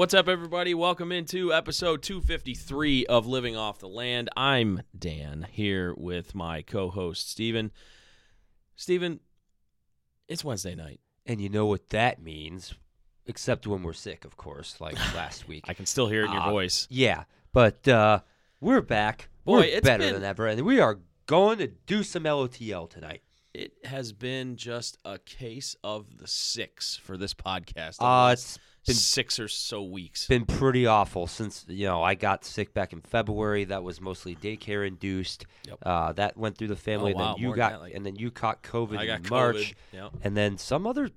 What's up, everybody? Welcome into episode 253 of Living Off the Land. I'm Dan here with my co host, Steven. Steven, it's Wednesday night. And you know what that means, except when we're sick, of course, like last week. I can still hear it in your Uh, voice. Yeah, but uh, we're back. Boy, we're it's better been- than ever, and we are going to do some LOTL tonight. It has been just a case of the six for this podcast. Uh, it's been six or so weeks. been pretty awful since you know I got sick back in February. That was mostly daycare induced. Yep. Uh, that went through the family, Oh, and wow, then you got, that, like- and then you caught COVID I in COVID. March, Yep. and then some other,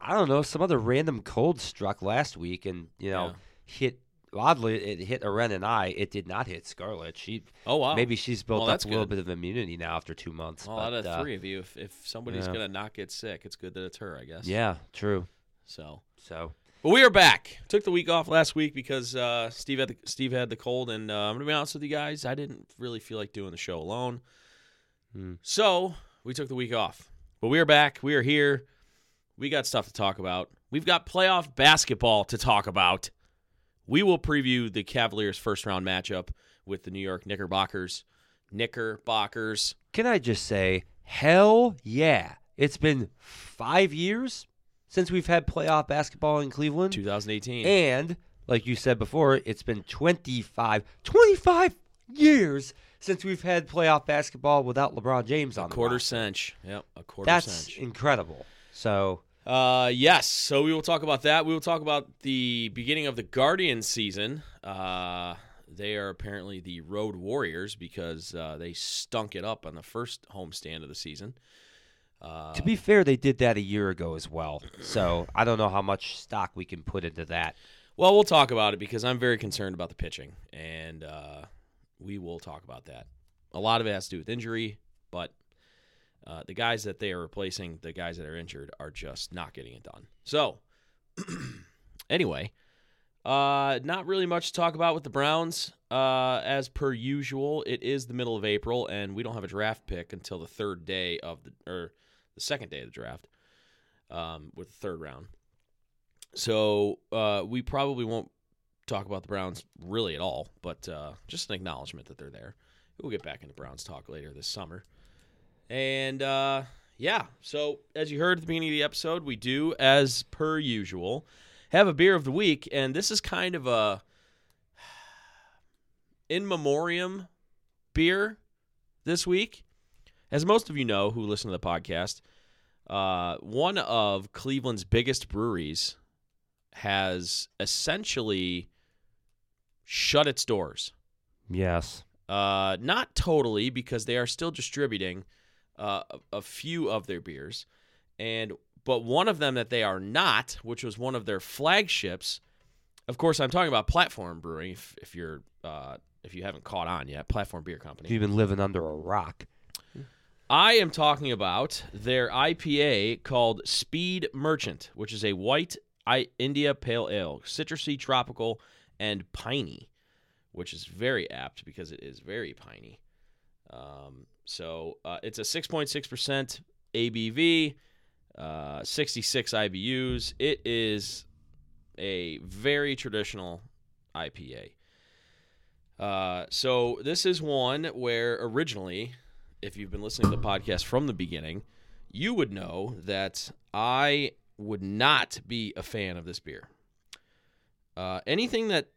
I don't know, some other random cold struck last week, and you know Yeah. hit. Oddly, it hit Aren and I. It did not hit Scarlett. She Oh, wow. maybe she's built Well, up a little good. bit of immunity now after two months. Well, but, out of uh, three of you, if, if somebody's yeah. going to not get sick, it's good that it's her, I guess. Yeah, true. So. So But we are back. Took the week off last week because uh, Steve had the, Steve had the cold, and uh, I'm gonna be honest with you guys, I didn't really feel like doing the show alone. Hmm. So we took the week off. But we are back. We are here. We got stuff to talk about. We've got playoff basketball to talk about. We will preview the Cavaliers' first round matchup with the New York Knickerbockers. Knickerbockers. can I just say, hell yeah! It's been five years since we've had playoff basketball in Cleveland, 2018. and like you said before, it's been 25, 25 years since we've had playoff basketball without LeBron James on a quarter cinch. Yep, a quarter That's cinch. incredible. So Uh, yes. So we will talk about that. We will talk about the beginning of the Guardian season. Uh, they are apparently the Road Warriors because uh, they stunk it up on the first homestand of the season. To be fair, they did that a year ago as well. So I don't know how much stock we can put into that. well, we'll talk about it because I'm very concerned about the pitching, and uh, we will talk about that. A lot of it has to do with injury, but uh, the guys that they are replacing, the guys that are injured, are just not getting it done. So, anyway, uh, not really much to talk about with the Browns. Uh, as per usual, it is the middle of April, and we don't have a draft pick until the third day of the or the second day of the draft, um, with the third round. So uh, we probably won't talk about the Browns really at all, but uh, just an acknowledgement that they're there. We'll get back into Browns talk later this summer. And uh, yeah, so as you heard at the beginning of the episode, we do, as per usual, have a beer of the week, and this is kind of a in memoriam beer this week. As most of you know who listen to the podcast, uh, one of Cleveland's biggest breweries has essentially shut its doors. Yes. Uh, not totally because they are still distributing uh, a, a few of their beers, and but one of them that they are not, which was one of their flagships. Of course, I'm talking about Platform Brewing. If, if you're uh, if you haven't caught on yet, Platform Beer Company. If you've been living under a rock. I am talking about their IPA called Speed Merchant, which is a white India Pale Ale, citrusy, tropical, and piney, which is very apt because it is very piney. Um, so uh, it's a 6.6% ABV, uh, 66 IBUs. It is a very traditional IPA. Uh, so this is one where originally if you've been listening to the podcast from the beginning, you would know that I would not be a fan of this beer. Uh, anything that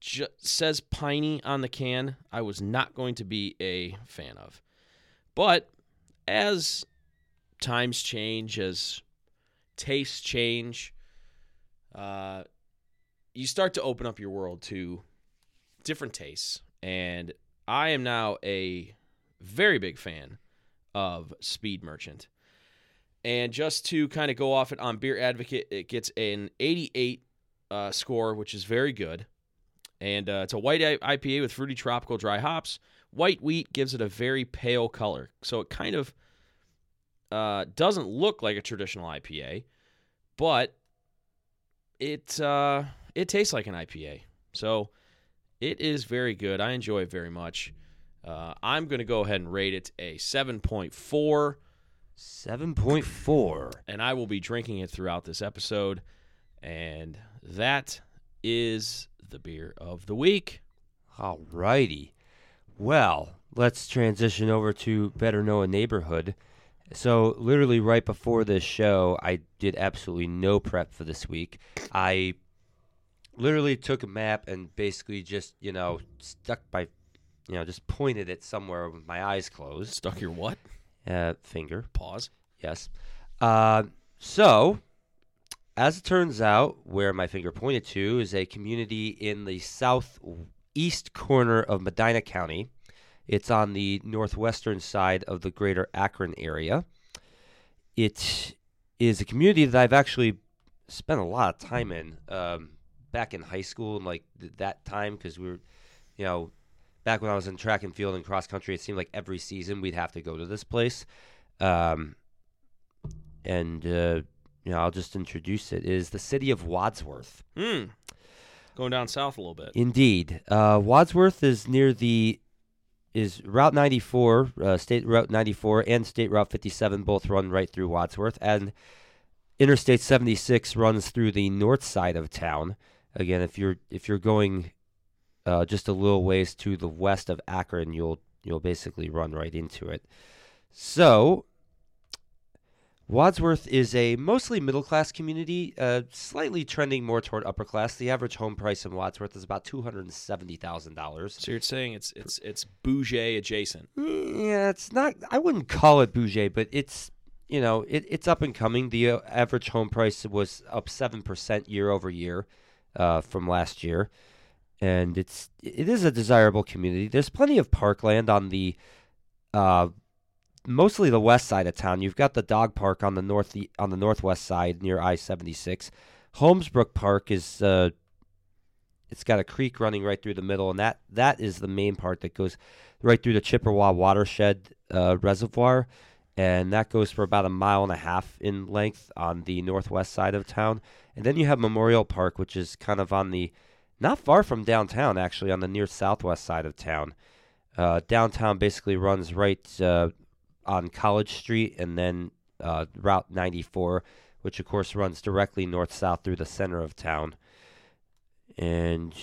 ju- says piney on the can, I was not going to be a fan of. But as times change, as tastes change, uh, you start to open up your world to different tastes. And I am now a very big fan of Speed Merchant. And just to kind of go off it on Beer Advocate, it gets an 88 uh, score, which is very good. And uh, it's a white IPA with fruity tropical dry hops. White wheat gives it a very pale color. So it kind of uh, doesn't look like a traditional IPA, but it uh, it tastes like an IPA, so it is very good. I enjoy it very much. Uh, I'm going to go ahead and rate it a 7.4, Seven point four. and I will be drinking it throughout this episode. And that is the beer of the week. Alrighty. Well, let's transition over to Better Know a Neighborhood. So, literally right before this show, I did absolutely no prep for this week. I literally took a map and basically just, you know, stuck my, you know, just pointed it somewhere with my eyes closed. Stuck your what? Uh, finger, Pause. yes. Uh, so, as it turns out, where my finger pointed to is a community in the southeast corner of Medina County. It's on the northwestern side of the greater Akron area. It is a community that I've actually spent a lot of time in um, back in high school and like th- that time because we were, you know, back when I was in track and field and cross country, it seemed like every season we'd have to go to this place. Um, and uh, you know, I'll just introduce it. It is the city of Wadsworth. Hmm. Going down south a little bit. Indeed, uh, Wadsworth is near the is Route 94, uh, State Route 94, and State Route 57 both run right through Wadsworth, and Interstate 76 runs through the north side of town. Again, if you're if you're going uh, just a little ways to the west of Akron, you'll you'll basically run right into it. So, Wadsworth is a mostly middle class community, uh, slightly trending more toward upper class. The average home price in Wadsworth is about two hundred and seventy thousand dollars. So you're saying it's it's it's bougie adjacent. Yeah, it's not. I wouldn't call it bougie, but it's you know it, it's up and coming. The uh, average home price was up seven percent year over year uh, from last year, and it's it is a desirable community. There's plenty of parkland on the uh, mostly the west side of town. You've got the dog park on the north on the northwest side near I seventy six. Holmesbrook Park is uh, it's got a creek running right through the middle, and that that is the main part that goes right through the Chippewa watershed uh, reservoir, and that goes for about a mile and a half in length on the northwest side of town. And then you have Memorial Park, which is kind of on the not far from downtown, actually, on the near southwest side of town. Uh, downtown basically runs right uh, on College Street and then uh, Route 94, which of course runs directly north south through the center of town. And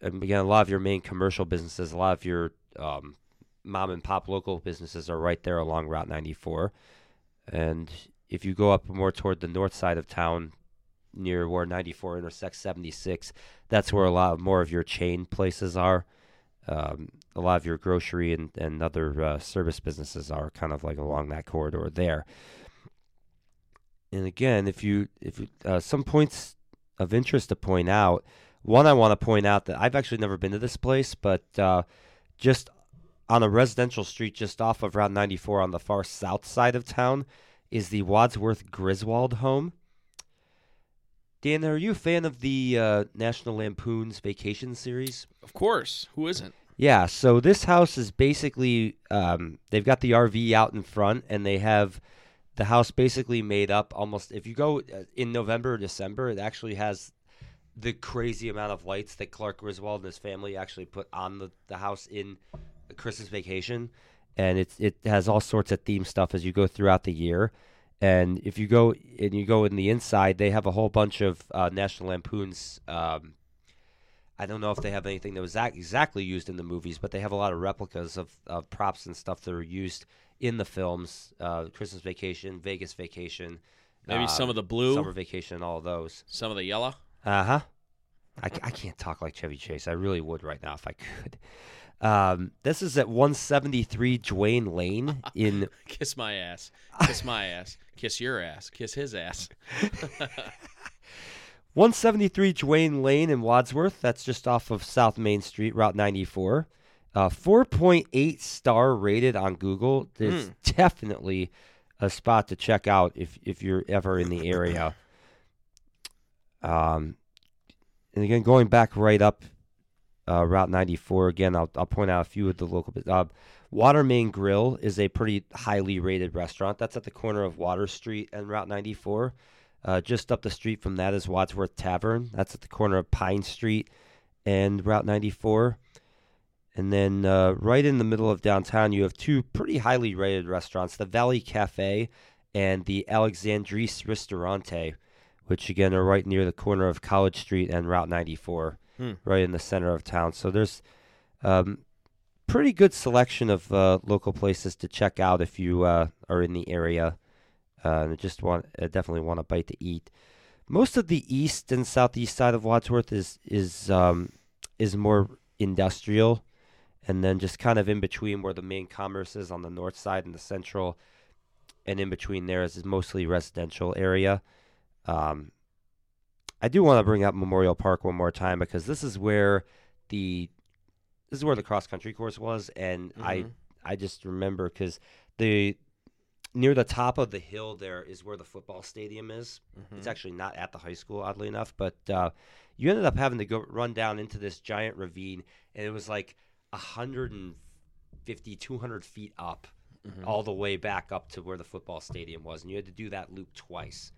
and again, a lot of your main commercial businesses, a lot of your um, mom and pop local businesses are right there along Route 94. And if you go up more toward the north side of town, near where 94 intersects 76, that's where a lot more of your chain places are. Um, a lot of your grocery and, and other uh, service businesses are kind of like along that corridor there. And again, if you if you, uh, some points of interest to point out, one I want to point out that I've actually never been to this place, but uh, just on a residential street just off of Route 94 on the far south side of town is the Wadsworth Griswold home. Dan, are you a fan of the uh, National Lampoon's Vacation series? Of course. Who isn't? Yeah, so this house is basically um, they've got the RV out in front, and they have the house basically made up almost. If you go uh, in November or December, it actually has the crazy amount of lights that Clark Griswold and his family actually put on the, the house in Christmas Vacation, and it's it has all sorts of theme stuff as you go throughout the year. And if you go and you go in the inside, they have a whole bunch of uh, National Lampoon's. Um, I don't know if they have anything that was ac- exactly used in the movies, but they have a lot of replicas of, of props and stuff that are used in the films. Uh, Christmas Vacation, Vegas Vacation, Maybe uh, some of the blue, Summer Vacation, all of those. some of the yellow. Uh huh. I, I can't talk like Chevy Chase. I really would right now if I could. Um, this is at 173 Duane Lane in Kiss my ass. Kiss my ass. Kiss your ass. Kiss his ass. 173 Duane Lane in Wadsworth. That's just off of South Main Street, Route 94. Uh, 4.8 star rated on Google. It's definitely a spot to check out if if you're ever in the area. Um, and again, going back right up uh, Route 94. Again, I'll I'll point out a few of the local. Uh, Water Main Grill is a pretty highly rated restaurant. That's at the corner of Water Street and Route 94. Uh, just up the street from that is Wadsworth Tavern. That's at the corner of Pine Street and Route 94. And then uh, right in the middle of downtown, you have two pretty highly rated restaurants the Valley Cafe and the Alexandris Ristorante, which again are right near the corner of College Street and Route 94, Hmm. right in the center of town. So there's um, pretty good selection of uh, local places to check out if you uh, are in the area uh, and just want uh, definitely want a bite to eat. Most of the east and southeast side of Wadsworth is is um, is more industrial, and then just kind of in between where the main commerce is on the north side and the central, and in between there is, is mostly residential area. Um, I do want to bring up Memorial Park one more time because this is where the this is where the cross country course was, and I Mhm. I just remember because the near the top of the hill there is where the football stadium is. Mhm. It's actually not at the high school, oddly enough, but uh, you ended up having to go run down into this giant ravine, and it was like 150, 200 feet up, Mhm. all the way back up to where the football stadium was, and you had to do that loop twice.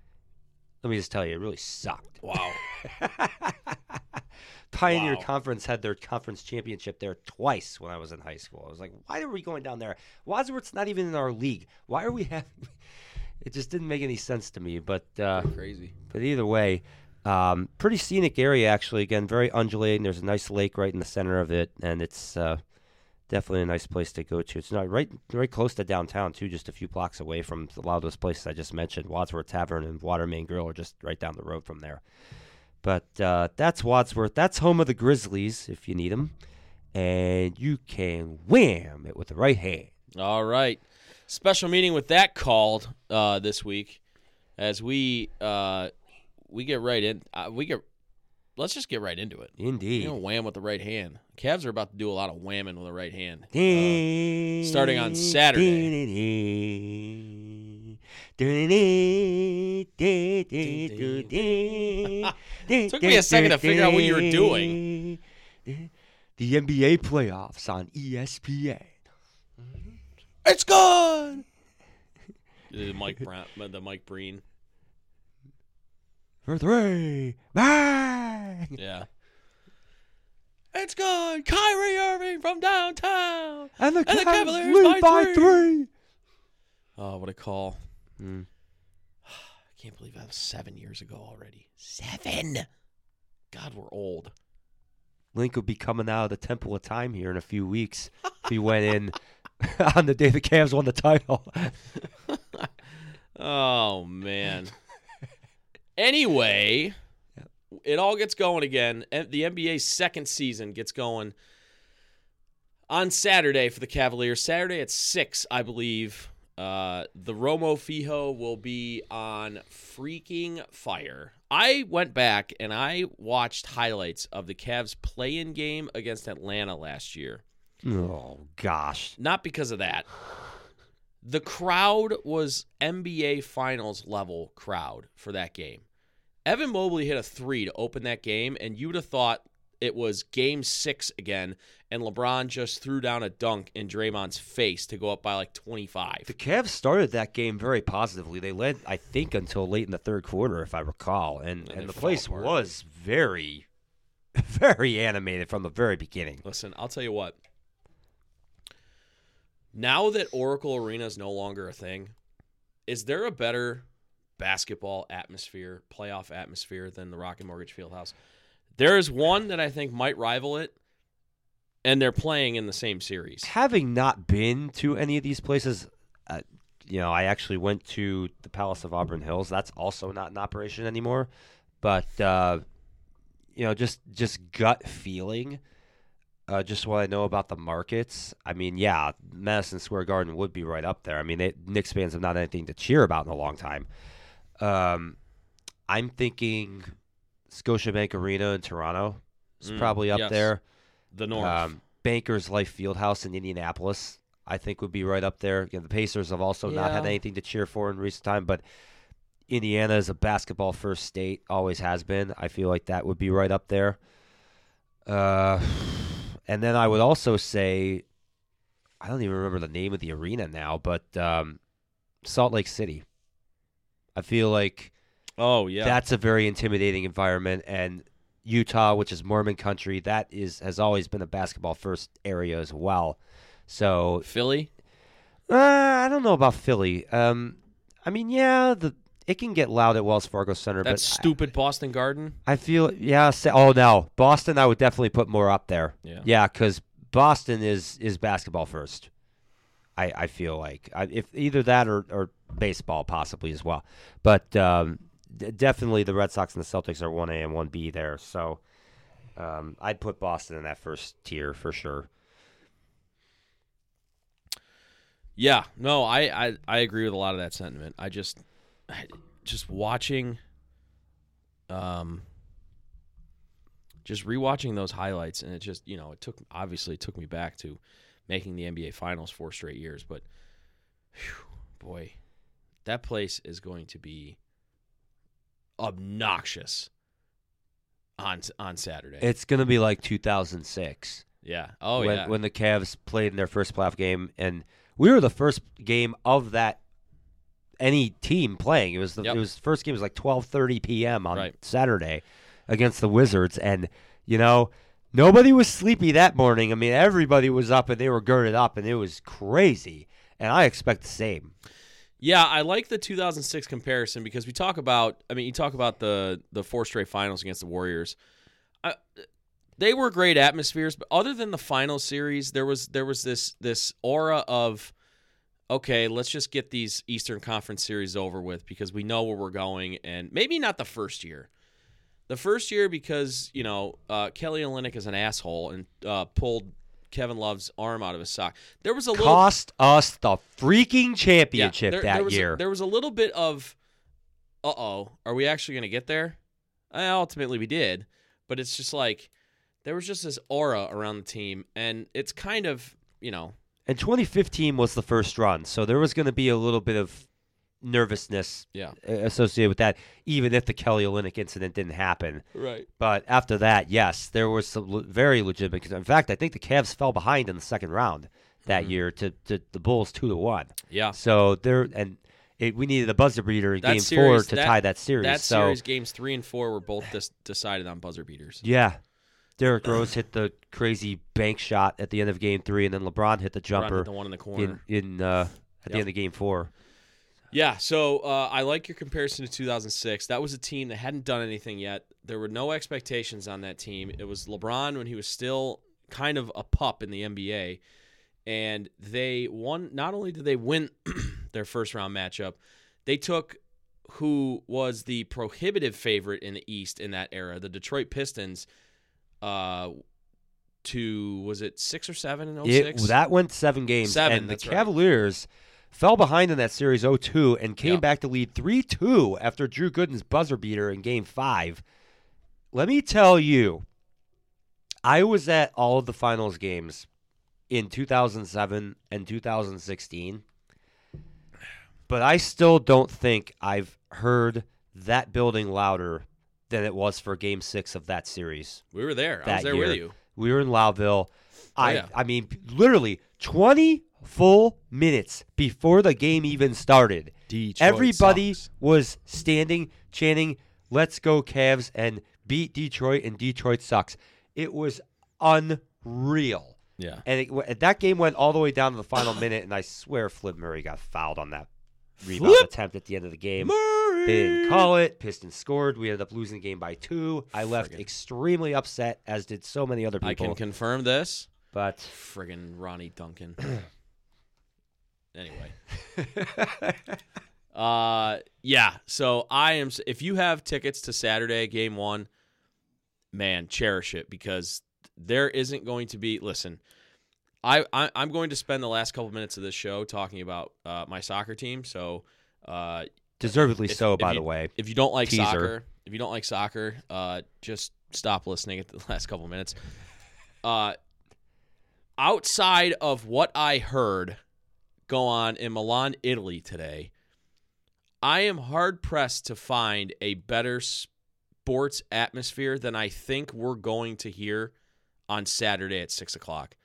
Let me just tell you, it really sucked. Wow. Pioneer Wow. Conference had their conference championship there twice when I was in high school. I was like, why are we going down there? Wadsworth's not even in our league. Why are we having? It just didn't make any sense to me. But uh, Crazy. but either way, um, pretty scenic area actually. Again, very undulating. There's a nice lake right in the center of it, and it's uh, definitely a nice place to go to. It's not right right close to downtown too, just a few blocks away from a lot of those places I just mentioned. Wadsworth Tavern and Watermain Grill are just right down the road from there. But uh, that's Wadsworth. That's home of the Grizzlies if you need them, and you can wham it with the right hand. All right. Special meeting with that called uh, this week as we uh, we get right in. Uh, we get. Let's just get right into it. Indeed. You know, wham with the right hand. Cavs are about to do a lot of whamming with the right hand. Uh, starting on Saturday. Took me a second to figure out what you were doing. The NBA playoffs on ESPN. It's good. The Mike Brown, the Mike Breen. For three. Bang! Yeah. It's good. Kyrie Irving from downtown. And the And the Cavaliers lead by three. three. Oh, what a call. Mm. I can't believe that was seven years ago already. Seven. God, we're old. Link will be coming out of the Temple of Time here in a few weeks. if he went in on the day the Cavs won the title. Oh man. Anyway, it all gets going again. The NBA's second season gets going on Saturday for the Cavaliers. Saturday at six, I believe. Uh, the Romo Fijo will be on freaking fire. I went back and I watched highlights of the Cavs play-in game against Atlanta last year. Oh gosh. Not because of that. The crowd was NBA Finals level crowd for that game. Evan Mobley hit a three to open that game, and you would have thought it was game six again, and LeBron just threw down a dunk in Draymond's face to go up by like 25. The Cavs started that game very positively. They led, I think, until late in the third quarter, if I recall, and And and, the place apart. was very, very animated from the very beginning. Listen, I'll tell you what. Now that Oracle Arena is no longer a thing, is there a better basketball atmosphere, playoff atmosphere than the Rocket Mortgage Fieldhouse? There is one that I think might rival it, and they're playing in the same series. Having not been to any of these places, uh, you know, I actually went to the Palace of Auburn Hills. That's also not in operation anymore. But uh, you know, just just gut feeling. Uh, just what I know about the markets. I mean, yeah, Madison Square Garden would be right up there. I mean, they, Knicks fans have not anything to cheer about in a long time. Um, I'm thinking Scotiabank Arena in Toronto is Mm, probably up yes. there. The North. Um, Bankers Life Fieldhouse in Indianapolis, I think, would be right up there. Again, the Pacers have also not had anything to cheer for in recent time, but Indiana is a basketball first state, always has been. I feel like that would be right up there. Uh, and then I would also say, I don't even remember the name of the arena now, but um, Salt Lake City. I feel like Oh yeah. That's a very intimidating environment, and Utah, which is Mormon country, that is has always been a basketball first area as well. So Philly. uh, I don't know about Philly. Um, I mean, yeah, the it can get loud at Wells Fargo Center, That but stupid Boston Garden. I, I feel yeah. Oh no, Boston, I would definitely put more up there. Yeah. yeah, because Boston is is basketball first. I, I feel like I, if either that or, or baseball possibly as well, but um, d- definitely the Red Sox and the Celtics are one A and one B there. So um, I'd put Boston in that first tier for sure. Yeah, no, I, I I agree with a lot of that sentiment. I just I, just watching um just rewatching those highlights and it just, you know, it took obviously it took me back to making the NBA finals four straight years, but whew, boy, that place is going to be obnoxious on on Saturday. It's gonna be like 2006. yeah. Oh when, yeah. when the Cavs played in their first playoff game, and we were the first game of that any team playing. It was the Yep. it was first game was like 12:30 p.m. on Right. Saturday against the Wizards, and you know nobody was sleepy that morning. I mean, everybody was up and they were girded up, and it was crazy. And I expect the same. Yeah, I like the 2006 comparison because we talk about. I mean, you talk about the the four straight finals against the Warriors. I, they were great atmospheres, but other than the final series, there was there was this this aura of okay, let's just get these Eastern Conference series over with because we know where we're going, and maybe not the first year. The first year because you know uh, Kelly Olynyk is an asshole and uh, pulled Kevin Love's arm out of his sock. There was a little Cost us the freaking yeah, championship there, that there was year. A, there was a little bit of, uh oh, are we actually going to get there? Uh, ultimately, we did, but it's just like there was just this aura around the team, and it's kind of you know and 2015 was the first run, so there was going to be a little bit of nervousness yeah associated with that, even if the Kelly Olynyk incident didn't happen. right But after that, yes, there was some le- very legitimate. In fact, I think the Cavs fell behind in the second round that Mhm. year to, to the Bulls two to one. yeah So there, and it, we needed a buzzer beater in That game four to that- tie that series. that so series games three and four were both dis- decided on buzzer beaters. yeah, Derrick Rose hit the crazy bank shot at the end of game three, and then LeBron hit the Ron hit jumper the one in the corner. in uh, at the end of game four. Yeah, so uh, I like your comparison to 2006. That was a team that hadn't done anything yet. There were no expectations on that team. It was LeBron when he was still kind of a pup in the NBA, and they won. Not only did they win their first round matchup, they took who was the prohibitive favorite in the East in that era, the Detroit Pistons. Uh, to was it six or seven in It, that went seven games, Seven, and the that's right. Cavaliers fell behind in that series 0-2 and came Yeah. back to lead 3-2 after Drew Gooden's buzzer beater in game 5. Let me tell you, I was at all of the finals games in 2007 and 2016. But I still don't think I've heard that building louder than it was for game 6 of that series we were there. I was there year. with you. we were in Loudville. Oh, I Oh, yeah. I mean literally 20 full minutes before the game even started. Everybody was standing chanting let's go Cavs and beat Detroit and Detroit sucks. It was unreal. Yeah. And it, that game went all the way down to the final minute and I swear Flip Murray got fouled on that rebound Flip attempt at the end of the game. Murray. They didn't call it. Pistons scored. We ended up losing the game by two. I left Friggin'. extremely upset, as did so many other people. I can confirm this. but Friggin' Ronnie Duncan. anyway. Uh yeah, so I am if you have tickets to Saturday game 1, man, cherish it because there isn't going to be listen. I, I I'm going to spend the last couple minutes of this show talking about uh, my soccer team. So uh, deservedly If- so, if by you- the way. if you don't like Teaser. soccer, if you don't like soccer, uh, just stop listening at the last couple minutes. Uh, outside of what I heard go on in Milan, Italy today, I am hard pressed to find a better sports atmosphere than I think we're going to hear on Saturday at six o'clock.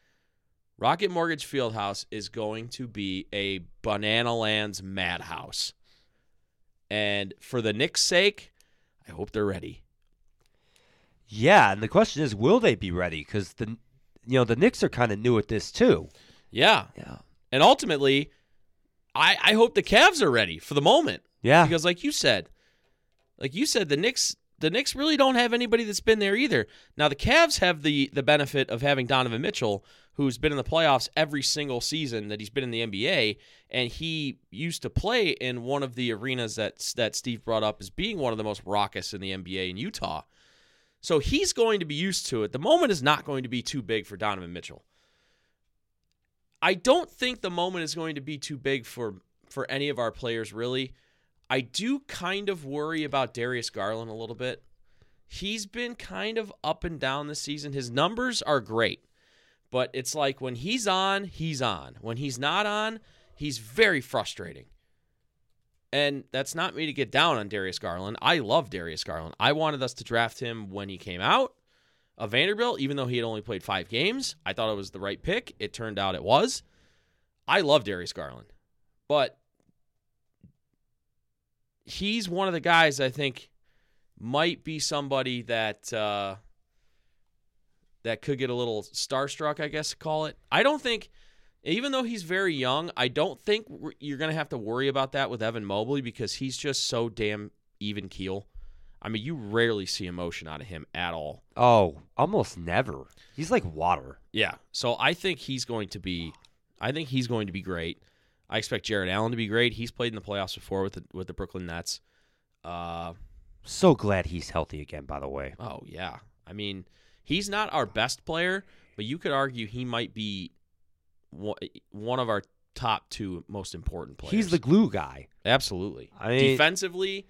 Rocket Mortgage Fieldhouse is going to be a Banana Lands madhouse. And for the Knicks' sake, I hope they're ready. Yeah, and the question is, will they be ready? Because the you know the Knicks are kind of new at this too. Yeah. Yeah. And ultimately, I, I hope the Cavs are ready for the moment. Yeah. Because like you said, like you said, the Knicks the Knicks really don't have anybody that's been there either. Now the Cavs have the the benefit of having Donovan Mitchell, who's been in the playoffs every single season that he's been in the NBA, and he used to play in one of the arenas that that Steve brought up as being one of the most raucous in the NBA in Utah. So he's going to be used to it. The moment is not going to be too big for Donovan Mitchell. I don't think the moment is going to be too big for for any of our players really. I do kind of worry about Darius Garland a little bit. He's been kind of up and down this season. His numbers are great, but it's like when he's on, he's on. When he's not on, he's very frustrating. And that's not me to get down on Darius Garland. I love Darius Garland. I wanted us to draft him when he came out of Vanderbilt, even though he had only played five games. I thought it was the right pick. It turned out it was. I love Darius Garland, but he's one of the guys I think might be somebody that uh, that could get a little starstruck, I guess call it. I don't think, even though he's very young, I don't think you're going to have to worry about that with Evan Mobley because he's just so damn even keel. I mean, you rarely see emotion out of him at all. Oh, almost never. He's like water. Yeah. So I think he's going to be I think he's going to be great. I expect Jarrett Allen to be great. He's played in the playoffs before with the with the Brooklyn Nets. Uh So glad he's healthy again. By the way. oh yeah. I mean, he's not our best player, but you could argue he might be one one of our top two most important players. He's the glue guy. Absolutely. I mean- Defensively,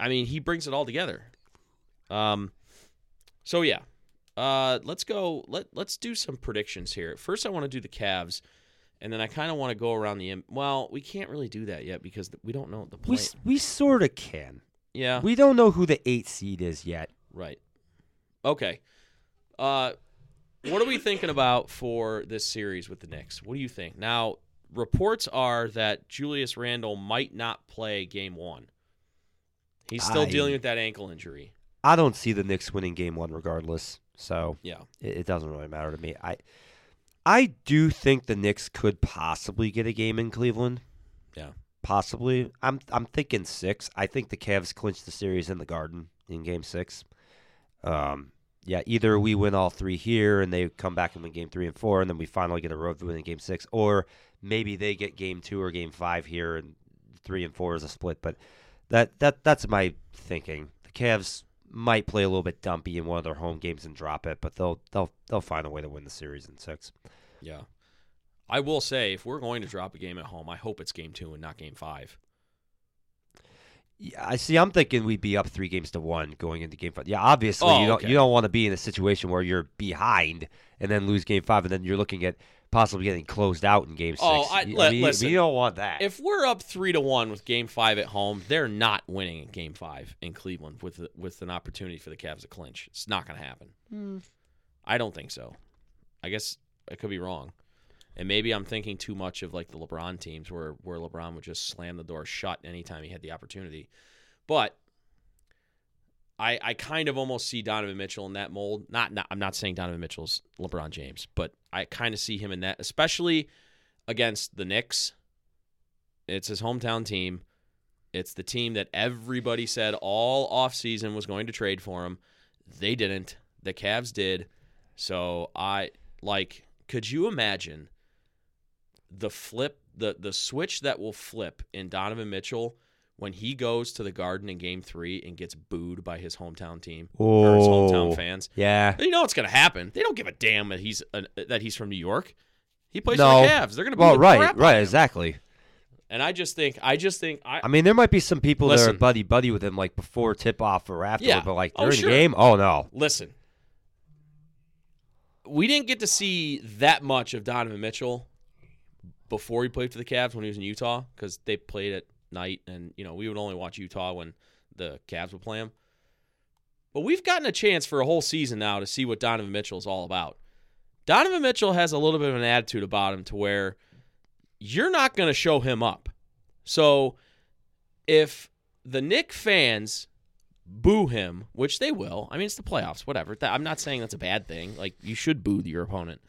I mean, he brings it all together. Um, so yeah, uh, let's go. Let Let's do some predictions here. First, I want to do the Cavs, and then I kind of want to go around the. Well, we can't really do that yet because we don't know the We play. s- we sort of can. yeah, We don't know who the eight seed is yet. right. Okay. Uh, what are we thinking about for this series with the Knicks? What do you think? Now, reports are that Julius Randle might not play Game One. He's still I- dealing with that ankle injury. I don't see the Knicks winning game one regardless. So Yeah. it, it doesn't really matter to me. I I do think the Knicks could possibly get a game in Cleveland. Yeah. Possibly. I'm I'm thinking six. I think the Cavs clinch the series in the Garden in Game Six. Um, yeah, either we win all three here and they come back and win Game Three and Four, and then we finally get a road win in Game Six, or maybe they get Game Two or Game Five here, and three and four is a split. But that that that's my thinking. The Cavs might play a little bit dumpy in one of their home games and drop it, but they'll they'll they'll find a way to win the series in six. Yeah. I will say, if we're going to drop a game at home, I hope it's game two and not game five. Yeah, I see. I'm thinking we'd be up three games to one going into game five. Yeah, obviously Oh, you don't okay. you don't want to be in a situation where you're behind and then lose game five, and then you're looking at possibly getting closed out in game oh, six. Oh, I- You- li- mean, listen, you don't want that. If we're up three to one with game five at home, they're not winning in game five in Cleveland with with an opportunity for the Cavs to clinch. It's not going to happen. Hmm. I don't think so. I guess I could be wrong. And maybe I'm thinking too much of like the LeBron teams where where LeBron would just slam the door shut anytime he had the opportunity. But I I kind of almost see Donovan Mitchell in that mold. Not, not I'm not saying Donovan Mitchell's LeBron James, but I kind of see him in that, especially against the Knicks. It's his hometown team. It's the team that everybody said all offseason was going to trade for him. They didn't. The Cavs did. So I like could you imagine the flip the the switch that will flip in Donovan Mitchell when he goes to the Garden in game 3 and gets booed by his hometown team or his hometown Oh. fans? yeah, You know what's going to happen. They don't give a damn that he's uh, that he's from New York. He plays No. for the Cavs. They're going to well, the right, right, exactly. And I just think I just think I, I mean, there might be some people that Listen. are buddy buddy with him, like before tip off or after, Yeah. but like Oh, during sure. the game, oh no, listen. We didn't get to see that much of Donovan Mitchell before he played for the Cavs when he was in Utah because they played at night, and you know we would only watch Utah when the Cavs would play them. But we've gotten a chance for a whole season now to see what Donovan Mitchell is all about. Donovan Mitchell has a little bit of an attitude about him to where you're not going to show him up. So if the Knick fans boo him, which they will. I mean, it's the playoffs, whatever. I'm not saying that's a bad thing. Like you should boo your opponent.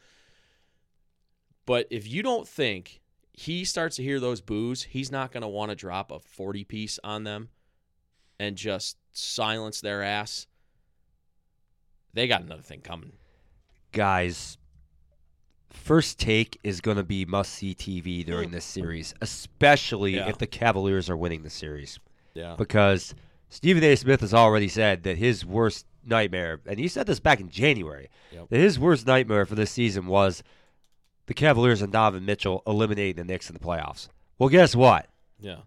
But if you don't think he starts to hear those boos, he's not going to want to drop a 40 piece on them and just silence their ass. They got another thing coming. Guys, first take is going to be must see TV during this series, especially Yeah. if the Cavaliers are winning the series. Yeah. Because Stephen A. Smith has already said that his worst nightmare, and he said this back in January, Yep. that his worst nightmare for this season was the Cavaliers and Donovan Mitchell eliminating the Knicks in the playoffs. Well, guess what? Yeah.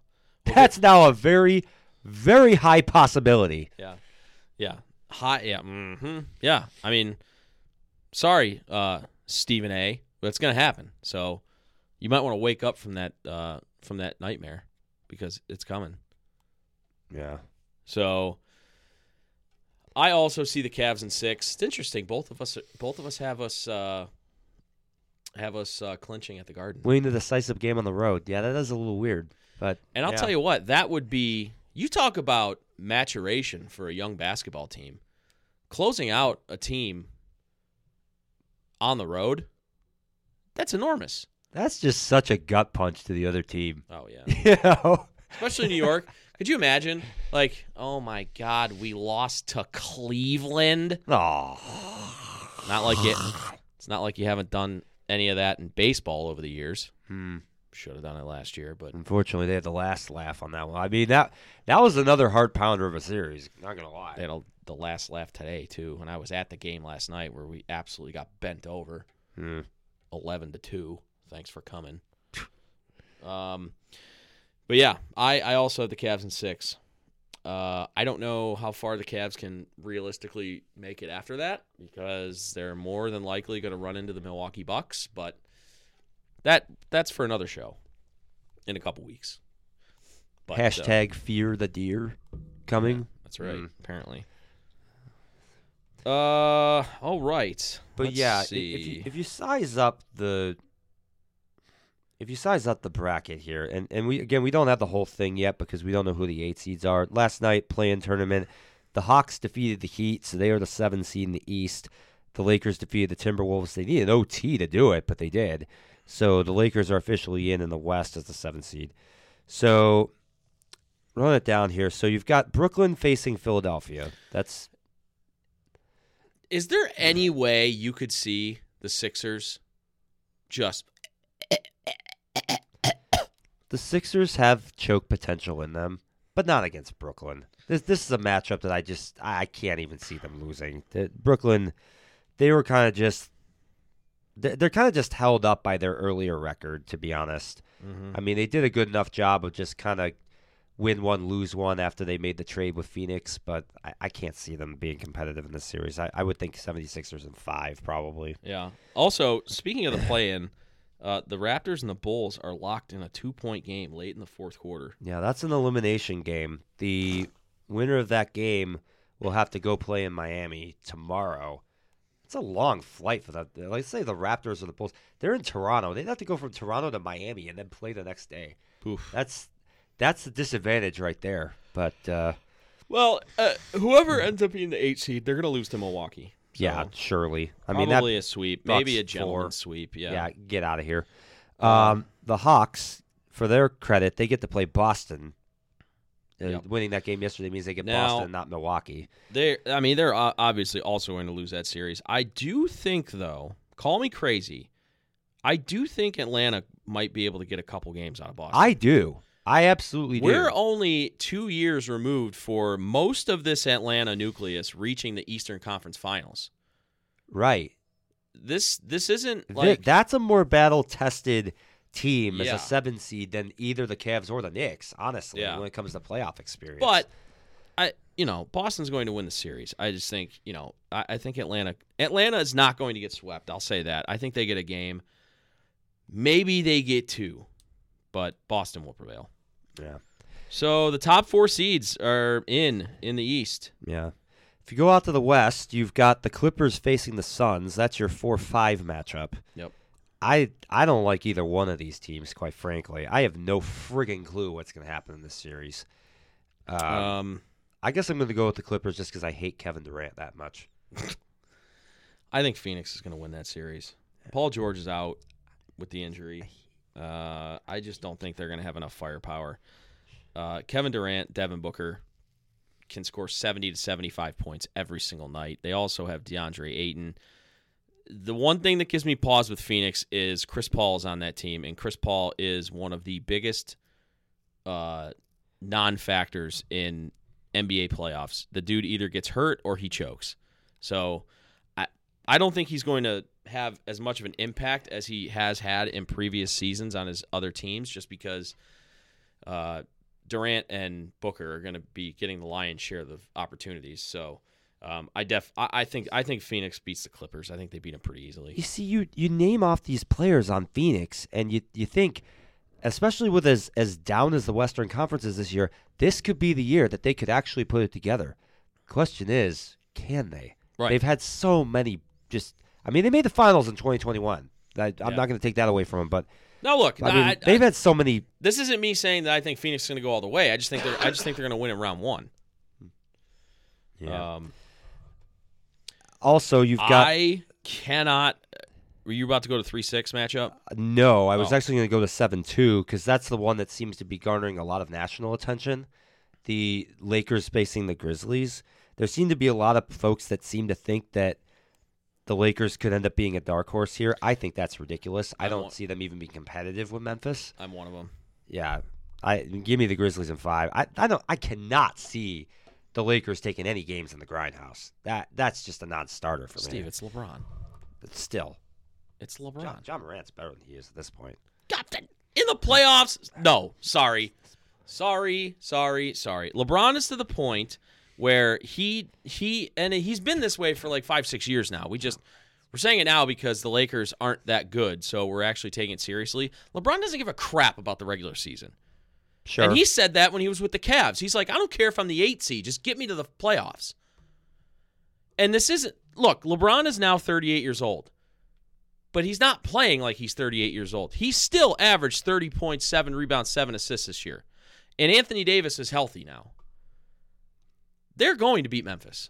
That's now a very, very high possibility. Yeah. Yeah. Hot. Yeah. hmm Yeah. I mean, sorry, uh, Stephen A. But it's gonna happen. So you might want to wake up from that uh, from that nightmare because it's coming. Yeah. So I also see the Cavs in six. It's interesting. Both of us both of us have us uh, have us uh, clinching at the Garden. Winning the decisive game on the road. Yeah, that is a little weird. But And I'll yeah. tell you what, that would be you talk about maturation for a young basketball team. Closing out a team on the road, that's enormous. that's just such a gut punch to the other team. Oh yeah. You know? Especially New York. Could you imagine? Like, oh my God, we lost to Cleveland. Oh. Not like it it's not like you haven't done any of that in baseball over the years. Hmm. Should have done it last year, but Unfortunately, they had the last laugh on that one. I mean that that was another heart pounder of a series. Not gonna lie. They had a, the last laugh today too. When I was at the game last night, where we absolutely got bent over, Hmm. eleven to two. Thanks for coming. Um, but yeah, I I also have the Cavs in six. Uh, I don't know how far the Cavs can realistically make it after that because they're more than likely going to run into the Milwaukee Bucks, but that that's for another show in a couple weeks. But, uh, Hashtag fear the deer coming. That's right. Mm. Apparently. Uh, all right. But Let's yeah, see. if you if you size up the if you size up the bracket here, and, and we again we don't have the whole thing yet because we don't know who the eight seeds are. Last night play-in tournament, the Hawks defeated the Heat, so they are the seven seed in the East. The Lakers defeated the Timberwolves. They needed OT to do it, but they did. So the Lakers are officially in in the West as the seven seed. So run it down here. So you've got Brooklyn facing Philadelphia. That's Is there any way you could see the Sixers just The Sixers have choke potential in them, but not against Brooklyn. This this is a matchup that I just I can't even see them losing. The- Brooklyn, they were kind of just they're, kind of just held up by their earlier record, to be honest. Mm-hmm. I mean, they did a good enough job of just kind of win one, lose one after they made the trade with Phoenix, but I, I can't see them being competitive in this series. I, I would think 76ers in five, probably. Yeah. Also, speaking of the play-in, uh, the Raptors and the Bulls are locked in a two-point game late in the fourth quarter. Yeah, that's an elimination game. The winner of that game will have to go play in Miami tomorrow. It's a long flight for them. Let's say the Raptors or the Bulls. They're in Toronto. They'd have to go from Toronto to Miami and then play the next day. Oof. That's that's the disadvantage right there. But uh, Well, uh, whoever ends up being the eight seed, they're going to lose to Milwaukee. So, yeah, surely. I mean, probably a sweep, maybe a Bucks gentleman's sweep. yeah. Yeah. get out of here. Um, the Hawks, for their credit, they get to play Boston. Uh, Yep. Winning that game yesterday means they get Now- Boston, not Milwaukee. They, I mean, they're obviously also going to lose that series. I do think, though, call me crazy, I do think Atlanta might be able to get a couple games out of Boston. I do. I absolutely do. We're only two years removed for most of this Atlanta nucleus reaching the Eastern Conference Finals. right. This this isn't like that's a more battle tested team as a seven seed than either the Cavs or the Knicks, honestly, Yeah. when it comes to playoff experience. But I, you know, Boston's going to win the series. I just think, you know, I, I think Atlanta, Atlanta is not going to get swept. I'll say that. I think they get a game. Maybe they get two, but Boston will prevail. yeah. So the top four seeds are in in the East. Yeah. If you go out to the West, you've got the Clippers facing the Suns. That's your 4-5 matchup. Yep. I I don't like either one of these teams, quite frankly. I have no frigging clue what's going to happen in this series. Um, Um, I guess I'm going to go with the Clippers just because I hate Kevin Durant that much. I think Phoenix is going to win that series. Paul George is out with the injury. Uh, I just don't think they're going to have enough firepower. Uh, Kevin Durant, Devin Booker can score 70 to 75 points every single night. They also have DeAndre Ayton. The one thing that gives me pause with Phoenix is Chris Paul is on that team, and Chris Paul is one of the biggest uh, non factors in NBA playoffs. The dude either gets hurt or he chokes. So I I don't think he's going to have as much of an impact as he has had in previous seasons on his other teams, just because uh, Durant and Booker are going to be getting the lion's share of the opportunities. So um, I def I, I think I think Phoenix beats the Clippers. I think they beat them pretty easily. You see, you you name off these players on Phoenix, and you you think, especially with as as down as the Western Conference is this year, this could be the year that they could actually put it together. Question is, can they? Right. They've had so many. Just, I mean, they made the finals in 2021. I, I'm Yeah. not going to take that away from them, but Now look, I mean, I- they've had so many. this isn't me saying that I think Phoenix is going to go all the way. I just think they're I just think they're going to win in round one. Um, also, you've got I cannot. Were you about to go to three six matchup? No, I was Oh. actually going to go to 7 2 because that's the one that seems to be garnering a lot of national attention. The Lakers facing the Grizzlies. There seem to be a lot of folks that seem to think that the Lakers could end up being a dark horse here. I think that's ridiculous. I I don't want- see them even being competitive with Memphis. I'm one of them. Yeah. I give me the Grizzlies in 5. I I don't I cannot see the Lakers taking any games in the grindhouse. That that's just a non-starter for Steve, me. Steve, it's LeBron. But still, It's LeBron. Ja, Ja Morant's better than he is at this point. Captain in the playoffs. No, sorry, sorry, sorry, sorry. LeBron is to the point where he he and he's been this way for like five six years now. We just we're saying it now because the Lakers aren't that good, so we're actually taking it seriously. LeBron doesn't give a crap about the regular season, Sure. and he said that when he was with the Cavs. He's like, I don't care if I'm the eight seed, just get me to the playoffs. And this isn't look. LeBron is now 38 years old but he's not playing like he's 38 years old. He still averaged 30.7 rebounds, 7 assists this year. And Anthony Davis is healthy now. They're going to beat Memphis.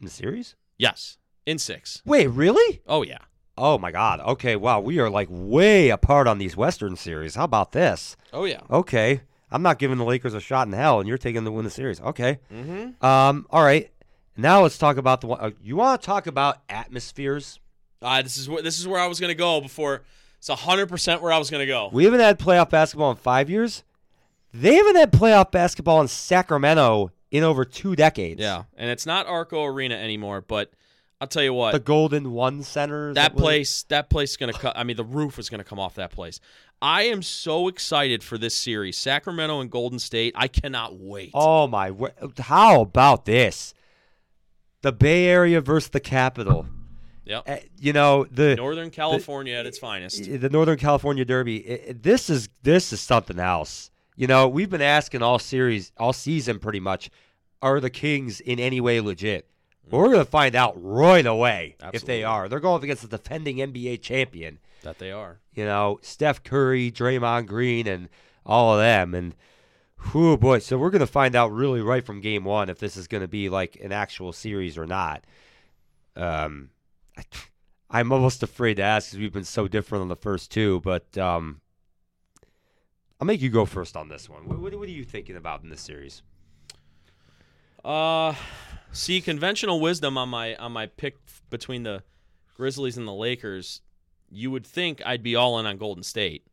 in the series? Yes, in 6. Wait, really? Oh yeah. Oh my God. Okay. Wow. We are like way apart on these Western series. How about this? Oh yeah. Okay. I'm not giving the Lakers a shot in hell, and you're taking them to win the series. Okay. Mhm. Um. All right. Now let's talk about the one. Uh, you want to talk about atmospheres? Uh, this is where this is where I was going to go before it's 100% where I was going to go. We haven't had playoff basketball in five years. They haven't had playoff basketball in Sacramento in over two decades. Yeah, and it's not Arco Arena anymore, but I'll tell you what. The Golden One Center. that what it- place that place is going to cut i mean the roof is going to come off that place i am so excited for this series sacramento and golden state i cannot wait Oh my! How about this? The Bay Area versus the capital. yep Uh, you know the northern california at its finest eh, the Northern California Derby. It, it- this is this is something else. You know, we've been asking all series, all season, pretty much, are the Kings in any way legit? Well, we're going to find out right away if they are. They're going up against the defending NBA champion. that they are You know, Steph Curry, Draymond Green, and all of them. And whew, boy, so we're going to find out really right from game one if this is going to be like an actual series or not. Um, I'm almost afraid to ask because we've been so different on the first two, but um, I'll make you go first on this one. What, what, what are you thinking about in this series? Uh see conventional wisdom on my on my pick between the grizzlies and the lakers you would think i'd be all in on golden state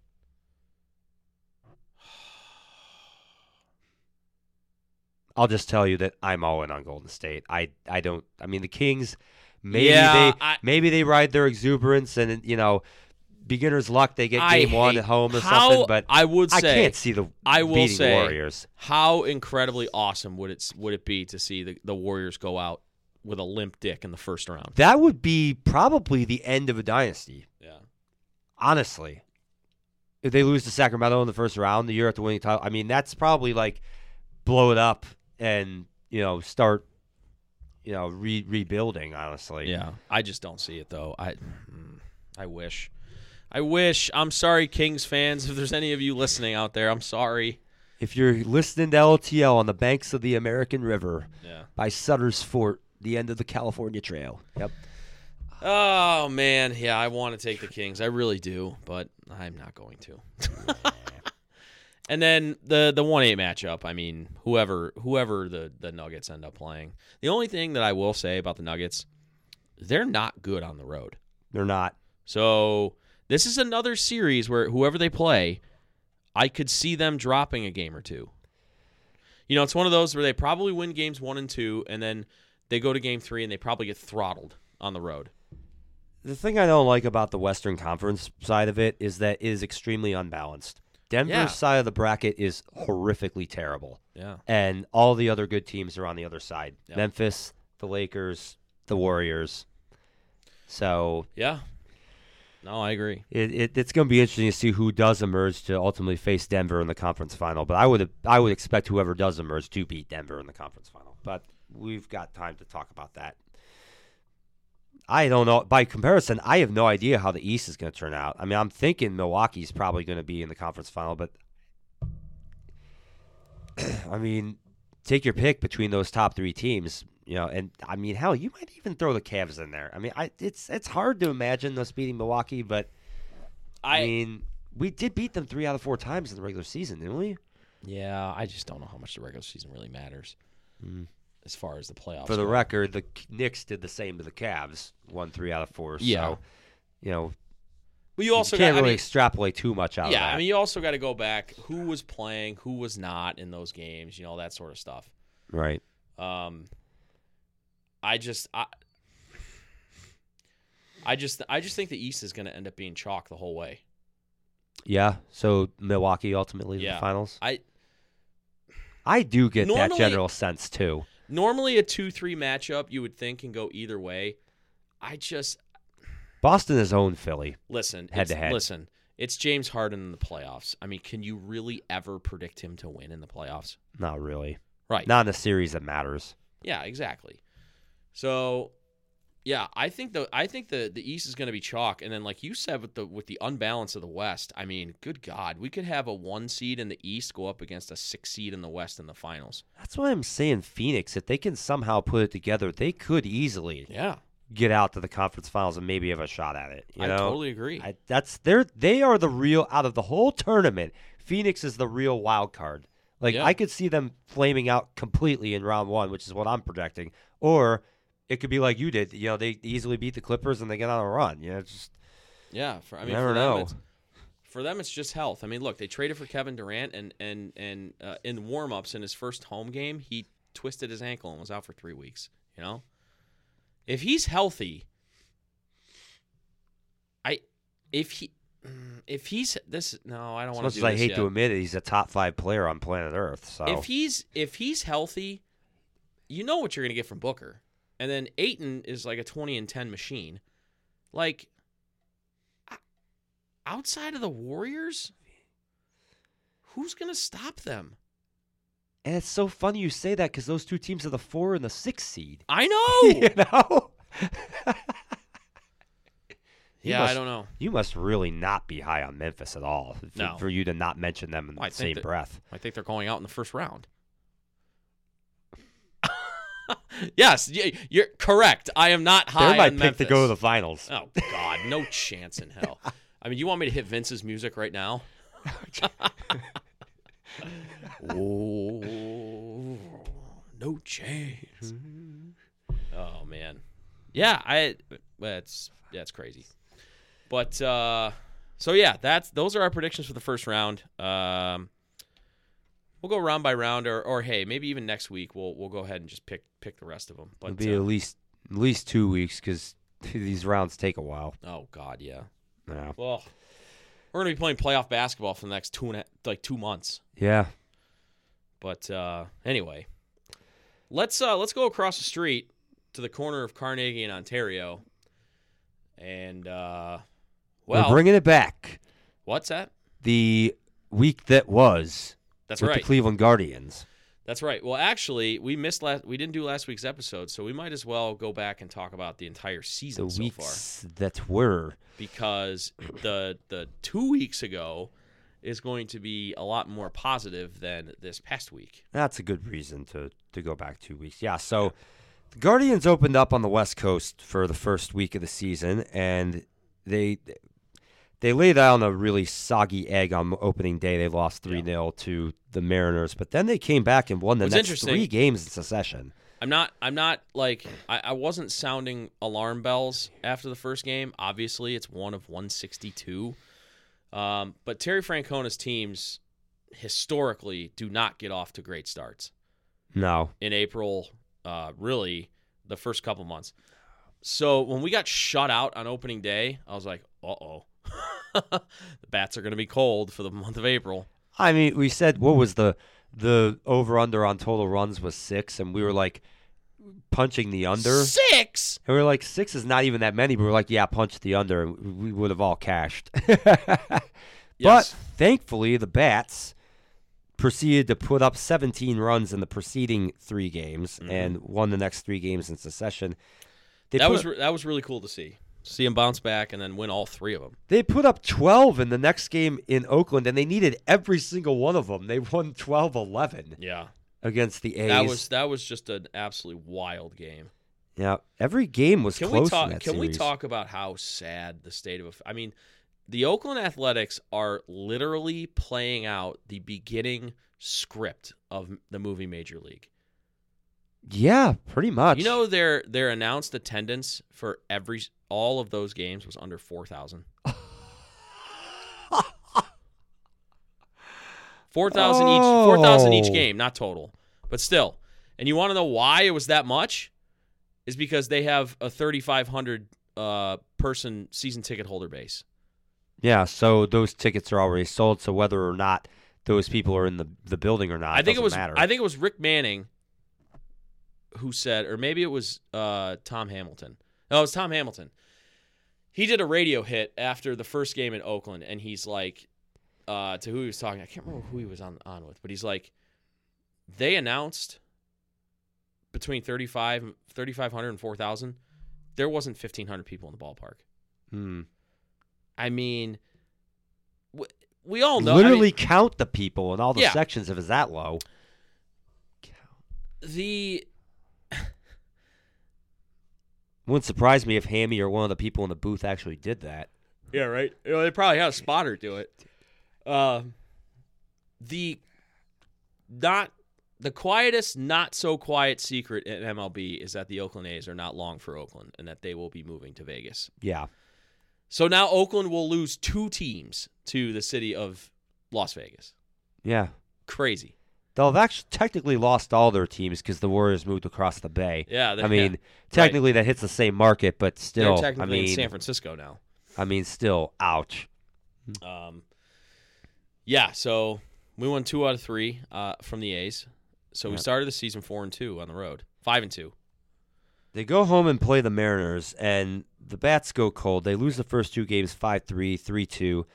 I'll just tell you that I'm all in on Golden State. I I don't. I mean, the Kings. Maybe Yeah, they I- maybe they ride their exuberance and you know, beginner's luck. They get game one at home or how- something. But I would say I can't see the I will say- Warriors. How incredibly awesome would it would it be to see the, the Warriors go out with a limp dick in the first round? That would be probably the end of a dynasty. Yeah. Honestly, if they lose to Sacramento in the first round, the year after winning title, I mean, that's probably like blow it up and you know start you know re- rebuilding. Honestly, Yeah. I just don't see it though. I mm, I wish. I wish. I'm sorry Kings fans if there's any of you listening out there. I'm sorry. If you're listening to LTL on the banks of the American River Yeah. by Sutter's Fort, the end of the California Trail. Yep. Oh man, yeah, I want to take the Kings. I really do, but I'm not going to. and then the the one eight matchup. I mean, whoever whoever the the Nuggets end up playing. The only thing that I will say about the Nuggets, they're not good on the road. They're not. So this is another series where whoever they play, I could see them dropping a game or two. You know, it's one of those where they probably win games one and two, and then they go to game three and they probably get throttled on the road. The thing I don't like about the Western Conference side of it is that it is extremely unbalanced. Denver's Yeah. side of the bracket is horrifically terrible. Yeah. and all the other good teams are on the other side. Memphis, the Lakers, the Warriors. So Yeah. No, I agree. it, it it's going to be interesting to see who does emerge to ultimately face Denver in the conference final. But I would I would expect whoever does emerge to beat Denver in the conference final. But we've got time to talk about that. I don't know. By comparison, I have no idea how the East is going to turn out. I mean, I'm thinking Milwaukee's probably going to be in the conference final, but I mean, take your pick between those top three teams. You know, and I mean, hell, you might even throw the Cavs in there. I mean, I it's it's hard to imagine us beating Milwaukee, but I, I mean, we did beat them three out of four times in the regular season, didn't we? yeah, I just don't know how much the regular season really matters Mm. as far as the playoffs. For the go. record, the Knicks did the same to the Cavs, won three out of four. Yeah. So, you know, But you also you can't got, I really mean, extrapolate too much out of yeah. I mean, you also got to go back who was playing, who was not in those games, you know, that sort of stuff. right. Um, I just, I, I just, I just think the East is going to end up being chalk the whole way. Yeah. So Milwaukee ultimately Yeah. the finals. I I do get that general sense too. normally a two-three matchup you would think can go either way. I just Boston has owned Philly. listen Head to head. Listen, it's James Harden in the playoffs. I mean, can you really ever predict him to win in the playoffs? Not really. Right. Not in a series that matters. Yeah, exactly. So, yeah, I think the I think the the East is going to be chalk, and then like you said with the with the unbalance of the West, I mean, good God, we could have a one seed in the East go up against a six seed in the West in the finals. That's why I'm saying Phoenix. If they can somehow put it together, they could easily Yeah, get out to the conference finals and maybe have a shot at it. You I know, totally agree. I, that's they're they are the real out of the whole tournament. Phoenix is the real wild card. Like Yeah. I could see them flaming out completely in round one, which is what I'm projecting. Or it could be like you did. You know, they easily beat the Clippers and they get on a run. You know, just yeah, for, I mean, never for them, know. it's, for them, it's just health. I mean, look, they traded for Kevin Durant, and and and uh, in warm-ups in his first home game, he twisted his ankle and was out for three weeks. You know, if he's healthy, I if he mm, if he's this no, I don't want to I hate yet. to admit it, he's a top five player on planet Earth. So If he's if he's healthy, you know what you're gonna get from Booker, and then Ayton is like a twenty and ten machine. Like outside of the Warriors, who's gonna stop them? and it's so funny you say that because those two teams are the four and the six seed. I know. you know. Yeah, must- I don't know. You must really not be high on Memphis at all for, No. for you to not mention them in Well, the same that- breath. I think they're going out in the first round. yes, you're correct. I am not high They're my on pick to go to the finals. Oh God, no chance in hell. I mean, you want me to hit Vince's music right now? oh, no chance. Oh man, yeah, I. It's yeah, crazy. But uh, so yeah, that's those are our predictions for the first round. Um, we'll go round by round, or or hey, maybe even next week we'll we'll go ahead and just pick pick the rest of them. It'll be uh, at least at least two weeks because these rounds take a while. oh God, yeah. Yeah. Well, we're gonna be playing playoff basketball for the next two and a, like two months. Yeah. But uh, anyway, let's uh, let's go across the street to the corner of Carnegie and Ontario, and uh, well, We're bringing it back. what's that? The week that was That's with right. the Cleveland Guardians. That's right. Well, actually, we missed last. We didn't do last week's episode, so we might as well go back and talk about the entire The season so far. that were. because the the two weeks ago is going to be a lot more positive than this past week. That's a good reason to to go back two weeks. Yeah. So the Guardians opened up on the West Coast for the first week of the season, and they they laid down a really soggy egg on opening day. They lost three 0 to the Mariners, but then they came back and won the What's next three games in succession. I'm not. I'm not like. I, I wasn't sounding alarm bells after the first game. Obviously, it's one of 162. Um, but Terry Francona's teams historically do not get off to great starts No, in April. Uh, really, the first couple months. So when we got shut out on opening day, I was like, "Uh oh, the bats are going to be cold for the month of April." I mean we said what was the the over under on total runs was six, and we were like punching the under. six. And we are like, six is not even that many. But we are like, yeah, punch the under. and We would have all cashed. But thankfully, the Bats proceeded to put up 17 runs in the preceding three games and won the next three games in succession. They Mm-hmm. that was re- that was really cool to see. See him bounce back and then win all three of them. they put up 12 in the next game in Oakland, and they needed every single one of them. They won 12 11 Yeah. against the A's. That was that was just an absolutely wild game. yeah, every game was Can close we talk? Can we talk about how sad the state of? I mean, the Oakland Athletics are literally playing out the beginning script of the movie Major League. Yeah, pretty much. You know their their announced attendance for every all of those games was under four thousand. Four thousand each. Four thousand each Oh. game, not total, but still. And you want to know why it was that much? Is because they have a thirty five hundred uh, person season ticket holder base. Yeah, so those tickets are already sold. So whether or not those people are in the, the building or not, I think it was. Matter. I think it was Rick Manning who said, or maybe it was uh, Tom Hamilton. No, it was Tom Hamilton. He did a radio hit after the first game in Oakland, and he's like, uh, to who he was talking. I can't remember who he was on on with, but he's like, they announced between 35, 3,500 and 4,000. There wasn't 1,500 people in the ballpark. Hmm. I mean, we, we all know. I mean, literally count the people in all the Yeah. sections if it's that low. the Wouldn't surprise me if Hammy or one of the people in the booth actually did that. Yeah, right. You know, they probably had a spotter do it. Uh, the not the quietest, not so quiet secret in MLB is that the Oakland A's are not long for Oakland and that they will be moving to Vegas. Yeah. So now Oakland will lose two teams to the city of Las Vegas. Yeah. Crazy. They'll have actually technically lost all their teams because the Warriors moved across the bay. Yeah, they- I mean, yeah. technically that hits the same market, but still, They're technically I mean, in San Francisco now. I mean, still, ouch. Um, yeah, so we won two out of three uh, from the A's. So we started the season four and two on the road, five and two. They go home and play the Mariners, and the Bats go cold. They lose the first two games 5 3, 3 2.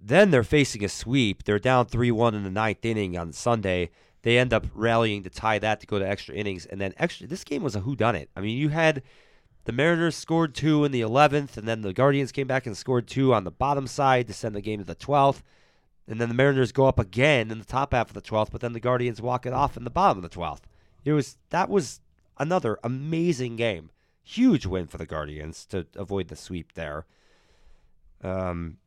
Then they're facing a sweep. They're down 3 1 in the ninth inning on Sunday. They end up rallying to tie that to go to extra innings. And then extra. This game was a whodunit. I mean, you had the Mariners scored two in the 11th, and then the Guardians came back and scored two on the bottom side to send the game to the 12th. And then the Mariners go up again in the top half of the 12th, but then the Guardians walk it off in the bottom of the 12th. It was that was another amazing game. Huge win for the Guardians to avoid the sweep there. Um,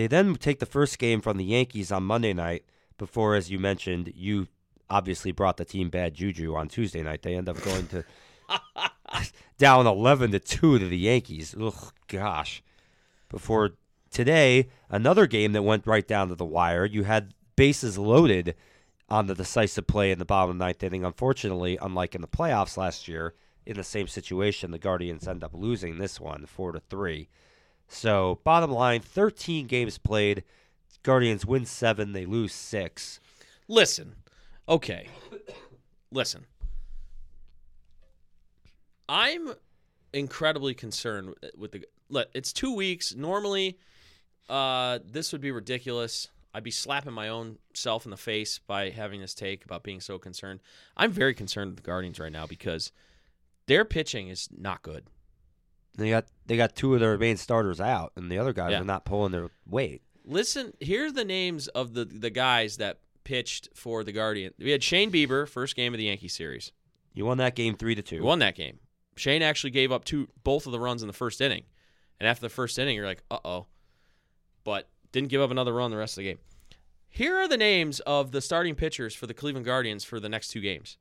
they then take the first game from the Yankees on Monday night before, as you mentioned, you obviously brought the team bad juju on Tuesday night. They end up going to down 11 to 2 to the Yankees. Ugh, gosh. Before today, another game that went right down to the wire. You had bases loaded on the decisive play in the bottom of the ninth inning. Unfortunately, unlike in the playoffs last year, in the same situation, the Guardians end up losing this one four to three. So, bottom line, 13 games played. Guardians win seven, they lose six. Listen, okay, listen. I'm incredibly concerned with the. It's two weeks. Normally, uh, this would be ridiculous. I'd be slapping my own self in the face by having this take about being so concerned. I'm very concerned with the Guardians right now because their pitching is not good. They got they got two of their main starters out, and the other guys Yeah. are not pulling their weight. Listen, here are the names of the the guys that pitched for the Guardian. We had Shane Bieber, first game of the Yankee series. You won that game three to two. We won that game. Shane actually gave up two both of the runs in the first inning. And after the first inning, you're like, uh oh. But didn't give up another run the rest of the game. Here are the names of the starting pitchers for the Cleveland Guardians for the next two games.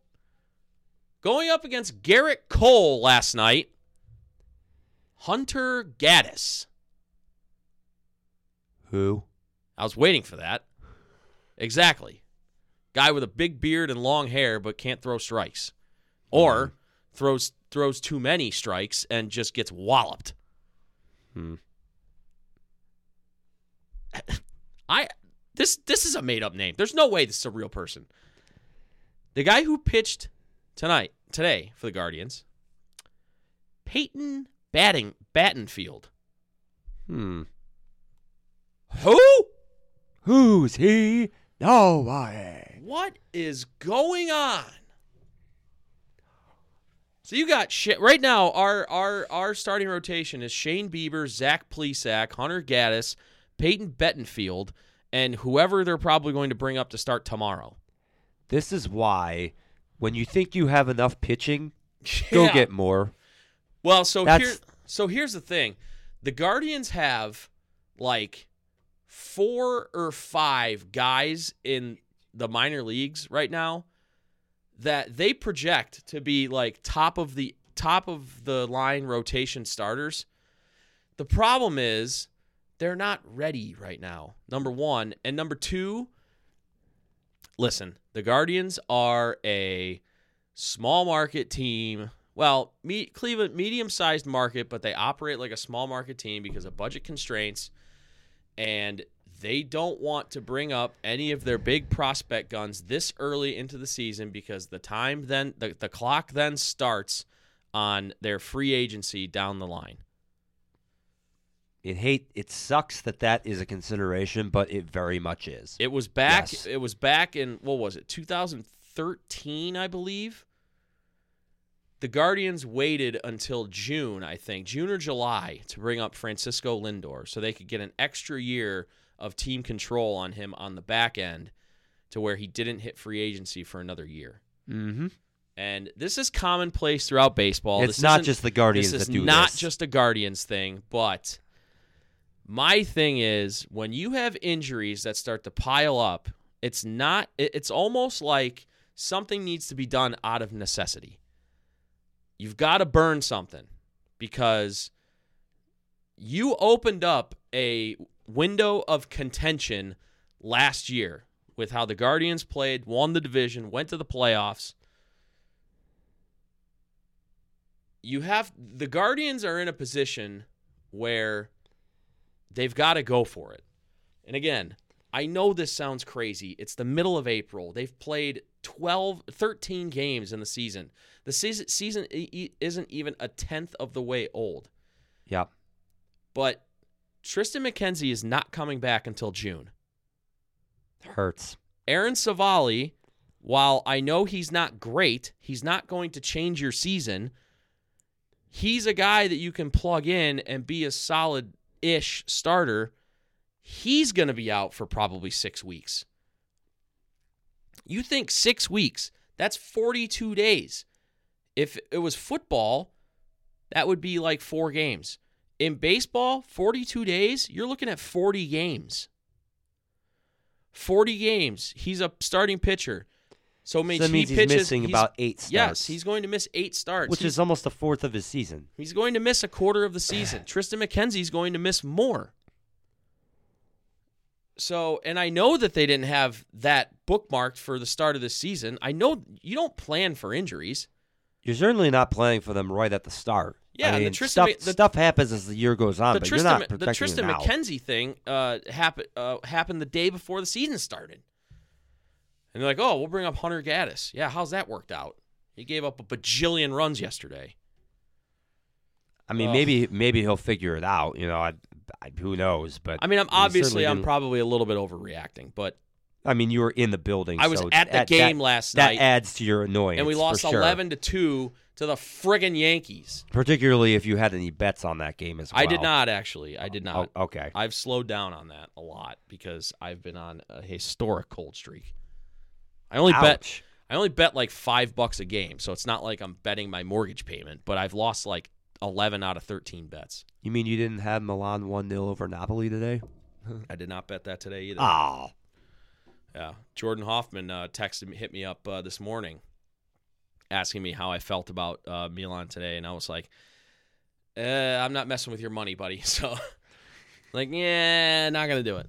Going up against Gerrit Cole last night, Hunter Gaddis. Who? I was waiting for that. Exactly. Guy with a big beard and long hair, but can't throw strikes, or throws throws too many strikes and just gets walloped. Hmm. I this this is a made up name. There's no way this is a real person. The guy who pitched tonight today for the Guardians, Peyton Batting Battenfield. Hmm. Who? Who's he? No Nobody. What is going on? So you got shit right now. Our our our starting rotation is Shane Bieber, Zach Plesac, Hunter Gaddis, Peyton Battenfield, and whoever they're probably going to bring up to start tomorrow. This is why, when you think you have enough pitching, go Yeah. get more. Well, so That's- here, so here's the thing: the Guardians have like four or five guys in the minor leagues right now that they project to be like top of the top of the line rotation starters. The problem is they're not ready right now. Number 1, and number 2, listen, the Guardians are a small market team. Well, me, Cleveland medium-sized market, but they operate like a small market team because of budget constraints and they don't want to bring up any of their big prospect guns this early into the season because the time then the, the clock then starts on their free agency down the line. It hate it sucks that that is a consideration, but it very much is. It was back Yes. it was back in what was it? 2013, I believe. The Guardians waited until June, I think, June or July to bring up Francisco Lindor so they could get an extra year of team control on him on the back end to where he didn't hit free agency for another year. mm-hmm. And this is commonplace throughout baseball. It's This not just the Guardians this is that do not this. just a Guardians thing, but my thing is when you have injuries that start to pile up, it's not. It's almost like something needs to be done out of necessity. You've got to burn something because you opened up a window of contention last year with how the Guardians played, won the division, went to the playoffs. You have the Guardians are in a position where they've got to go for it. And again, I know this sounds crazy. It's the middle of April. They've played 12 13 games in the season. The season season isn't even a tenth of the way old. Yep. But Tristan McKenzie is not coming back until June. Hurts. Aaron Civale, while I know he's not great, he's not going to change your season. He's a guy that you can plug in and be a solid ish starter. He's going to be out for probably six weeks. You think six weeks, that's 42 days. If it was football, that would be like four games. In baseball, 42 days, you're looking at 40 games. 40 games. He's a starting pitcher. So, So means that he means he's pitches missing he's- about eight starts. Yes, he's going to miss eight starts. which He's- is almost a fourth of his season. He's going to miss a quarter of the season. Tristan McKenzie's going to miss more. So, and I know that they didn't have that bookmarked for the start of the season. I know you don't plan for injuries. You're certainly not planning for them right at the start. Yeah, I and the Tristan stuff, the- stuff happens as the year goes on, the but Tristan, you're not the Tristan. McKenzie thing uh, happened uh, happened the day before the season started. And they're like, "Oh, we'll bring up Hunter Gaddis." Yeah, how's that worked out? He gave up a bajillion runs yesterday. I mean, Ugh. maybe maybe he'll figure it out. You know, I, who knows? But I mean, I'm obviously I'm probably a little bit overreacting, but I mean, you were in the building. I was so at the that- game that- last that adds to your annoyance. and we lost sure. 11 to 2 to the friggin' Yankees. Particularly if you had any bets on that game as well. I did not actually. I did not. Oh, okay. I've slowed down on that a lot because I've been on a historic cold streak. I only bet I only bet like 5 bucks a game, so it's not like I'm betting my mortgage payment, but I've lost like 11 out of 13 bets. You mean you didn't have Milan 1 0 over Napoli today? I did not bet that today either. Oh. Yeah, Jordan Hoffman uh, texted me, hit me up uh, this morning, asking me how I felt about uh, Milan today, and I was like, uh, "I'm not messing with your money, buddy." So, like, yeah, not gonna do it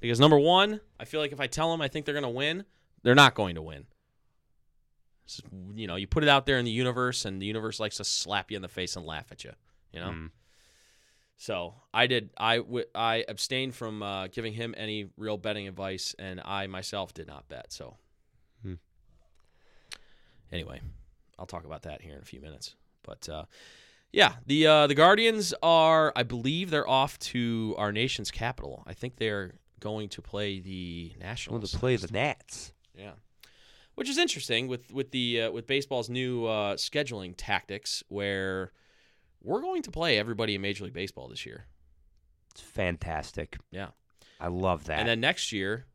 because number one, I feel like if I tell them I think they're gonna win, they're not going to win. You know, you put it out there in the universe, and the universe likes to slap you in the face and laugh at you. You know. Mm. So I did. I w- I abstained from uh, giving him any real betting advice, and I myself did not bet. So Hmm. anyway, I'll talk about that here in a few minutes. But uh, yeah, the uh, the Guardians are, I believe, they're off to our nation's capital. I think they're going to play the Nationals. to play the Nats. Yeah, which is interesting with with the uh, with baseball's new uh, scheduling tactics, where we're going to play everybody in Major League Baseball this year. It's fantastic. Yeah. I love that. And then next year,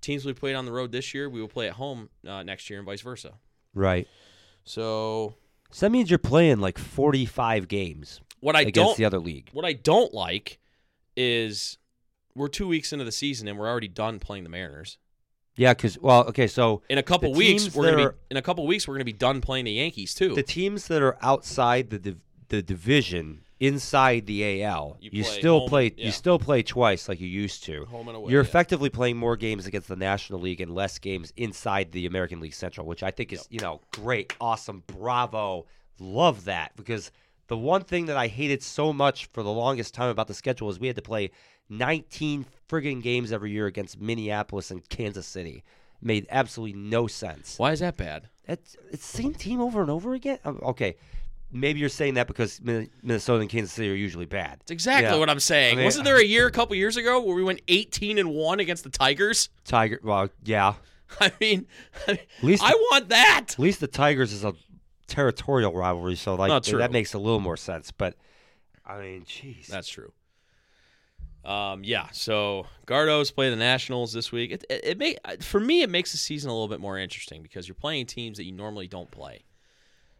teams we played on the road this year, we will play at home uh, next year, and vice versa. right. So So that means you're playing like 45 games what I against don't the other league. what I don't like is we're two weeks into the season and we're already done playing the Mariners. Yeah, because, well, okay, so In a couple The weeks, teams we're gonna be are- in a couple weeks we're gonna be done playing the Yankees too. the teams that are outside the div- the division inside the AL, You you, play still home- play yeah. you still play twice like you used to. home and away. You're yeah. effectively playing more games against the National League and less games inside the American League Central, which I think is, you know, great, awesome, bravo. Love that because the one thing that I hated so much for the longest time about the schedule is we had to play 19 friggin' games every year against Minneapolis and Kansas City. Made absolutely no sense. Why is that bad? It's it's the same team over and over again. Um, Okay, maybe you're saying that because Minnesota and Kansas City are usually bad. It's exactly Yeah. what I'm saying. I mean- Wasn't there a year a couple years ago where we went 18 and one against the Tigers? Tiger, well, yeah. I mean, At least I want that. At least the Tigers is a territorial rivalry, so like that makes a little more sense. But I mean, jeez, That's true. Um, yeah. So Guardos play the Nationals this week. It, it, it may for me it makes the season a little bit more interesting because you're playing teams that you normally don't play.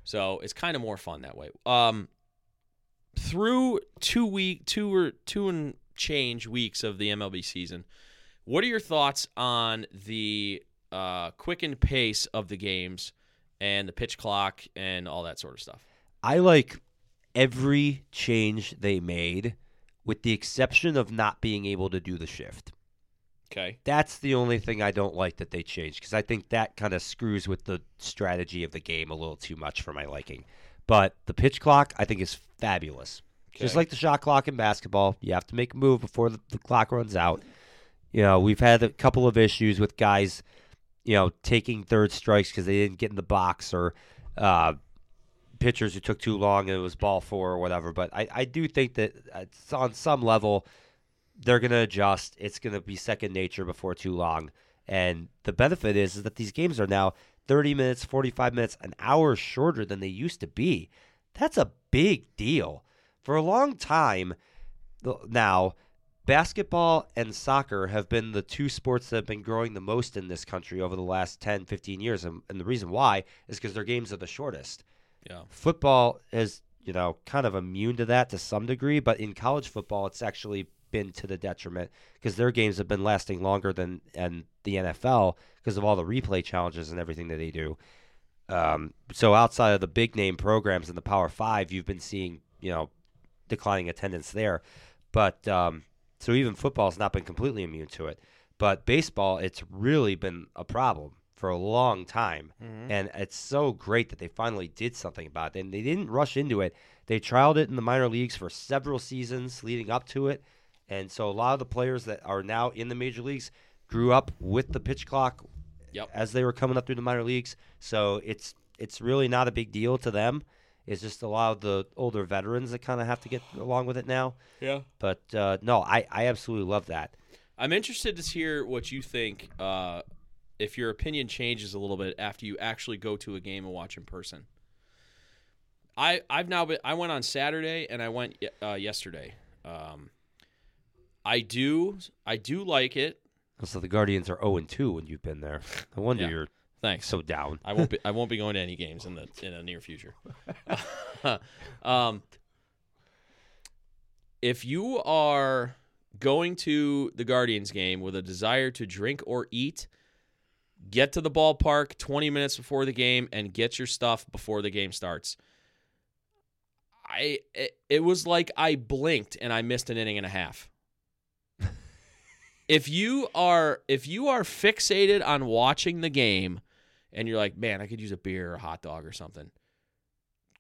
So it's kind of more fun that way. Um, through two week, two or two and change weeks of the MLB season, what are your thoughts on the uh, quickened pace of the games and the pitch clock and all that sort of stuff? I like every change they made, with the exception of not being able to do the shift. Okay. That's the only thing I don't like that they changed because I think that kind of screws with the strategy of the game a little too much for my liking. But the pitch clock, I think, is fabulous. Just like the shot clock in basketball, you have to make a move before the, the clock runs out. You know, we've had a couple of issues with guys, you know, taking third strikes because they didn't get in the box or uh, pitchers who took too long and it was ball four or whatever. But I, I do think that uh, it's on some level, they're going to adjust. It's going to be second nature before too long. And the benefit is, is that these games are now 30 minutes, 45 minutes, an hour shorter than they used to be. That's a big deal. For a long time now, basketball and soccer have been the two sports that have been growing the most in this country over the last 10, 15 years. And, and the reason why is because their games are the shortest. Yeah. Football is, you know, kind of immune to that to some degree, but in college football, it's actually been to the detriment because their games have been lasting longer than and the NFL because of all the replay challenges and everything that they do. Um, so outside of the big name programs in the Power Five, you've been seeing, you know, declining attendance there. But um, so even football's not been completely immune to it. But baseball, it's really been a problem for a long time. And it's so great that they finally did something about it. And they didn't rush into it. They trialed it in the minor leagues for several seasons leading up to it. And so a lot of the players that are now in the major leagues grew up with the pitch clock Yep. as they were coming up through the minor leagues. So it's it's really not a big deal to them. It's just a lot of the older veterans that kind of have to get along with it now. Yeah. But uh, no, I, I absolutely love that. I'm interested to hear what you think. Uh, if your opinion changes a little bit after you actually go to a game and watch in person. I I've now been I went on Saturday and I went uh, yesterday. Um, I do I do like it. So the Guardians are 0 and 2 when you've been there. No wonder Yeah. you're Thanks. so down. I won't be I won't be going to any games in the in the near future. um, if you are going to the Guardians game with a desire to drink or eat, get to the ballpark 20 minutes before the game and get your stuff before the game starts. I it, it was like I blinked and I missed an inning and a half. if you are if you are fixated on watching the game and you're like, man, I could use a beer or a hot dog or something.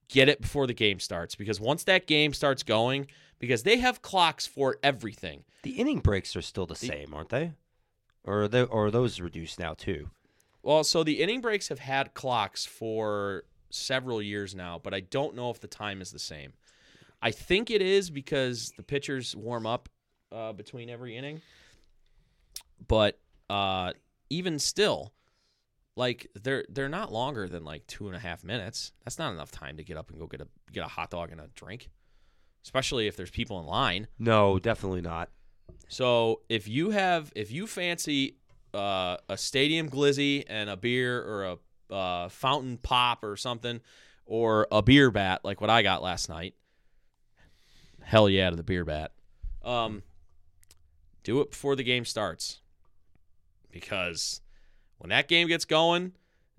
Get it before the game starts because once that game starts going, because they have clocks for everything. The inning breaks are still the same, aren't they? Or are, they, or are those reduced now too? Well, so the inning breaks have had clocks for several years now, but I don't know if the time is the same. I think it is because the pitchers warm up uh, between every inning. But uh, even still, like they're they're not longer than like two and a half minutes. That's not enough time to get up and go get a get a hot dog and a drink, especially if there's people in line. No, definitely not. So if you have if you fancy uh, a stadium glizzy and a beer or a uh, fountain pop or something, or a beer bat like what I got last night, hell yeah to the beer bat. Um, do it before the game starts, because when that game gets going,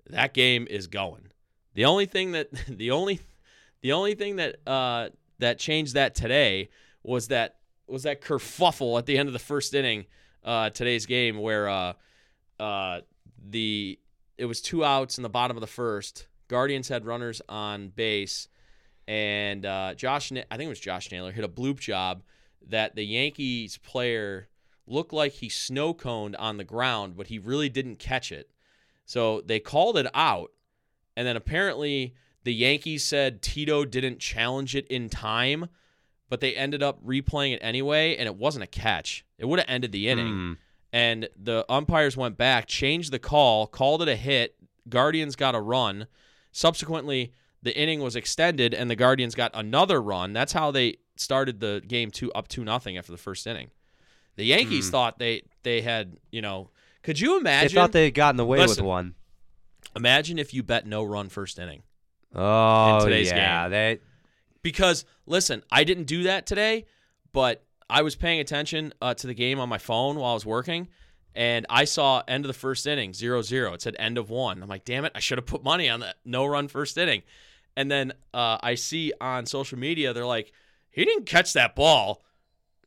that game is going. The only thing that the only the only thing that uh, that changed that today was that was that kerfuffle at the end of the first inning uh, today's game where uh, uh, the it was two outs in the bottom of the first. Guardians had runners on base, and uh, Josh I think it was Josh Naylor hit a bloop job that the Yankees player looked like he snow coned on the ground, but he really didn't catch it. So they called it out, and then apparently the Yankees said Tito didn't challenge it in time, but they ended up replaying it anyway, and it wasn't a catch. It would have ended the inning. Hmm. And the umpires went back, changed the call, called it a hit. Guardians got a run. Subsequently, the inning was extended, and the Guardians got another run. That's how they started the game two up two nothing after the first inning. The Yankees thought they they had you know. Could you imagine? They thought they had gotten away Listen. with one. imagine if you bet no run first inning. Oh, in today's yeah. game. They, because listen, I didn't do that today, but I was paying attention uh, to the game on my phone while I was working, and I saw end of the first inning 0-0. It said end of one. I'm like, damn it, I should have put money on that no run first inning. And then uh, I see on social media they're like, he didn't catch that ball,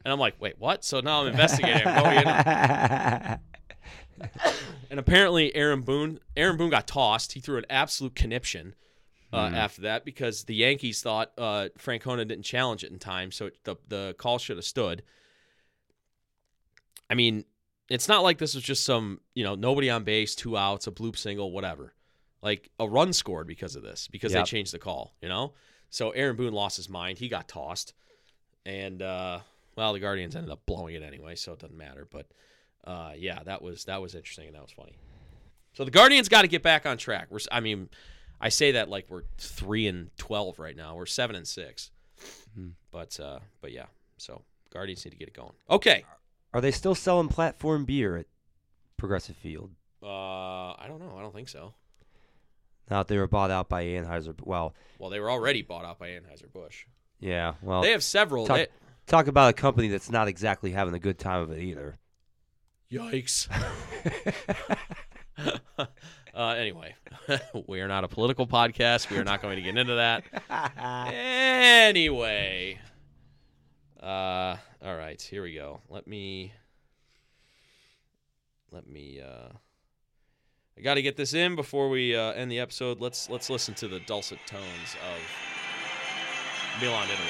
and I'm like, wait, what? So now I'm investigating. I'm and apparently Aaron Boone, Aaron Boone got tossed. He threw an absolute conniption uh, after that because the Yankees thought uh, Francona didn't challenge it in time, so the the call should have stood. I mean, it's not like this was just some you know nobody on base, two outs, a bloop single, whatever. Like a run scored because of this because Yep. they changed the call. You know, so Aaron Boone lost his mind. He got tossed, and uh, well, the Guardians ended up blowing it anyway, so it doesn't matter. But uh, yeah, that was that was interesting and that was funny. So the Guardians got to get back on track. We're, I mean, I say that like we're three and twelve right now. We're seven and 6 Hmm. But uh, but yeah, so Guardians need to get it going. Okay. are they still selling platform beer at Progressive Field? Uh, I don't know. I don't think so. Now that they were bought out by Anheuser. Well, Well, they were already bought out by Anheuser Busch. yeah. Well, They have several. talk, they- talk about a company that's not exactly having a good time of it either. Yikes. uh, anyway, we are not a political podcast. We are not going to get into that. anyway. Uh, all right, here we go. Let me. Let me. Uh, I got to get this in before we uh, end the episode. Let's let's listen to the dulcet tones of Milan, Italy.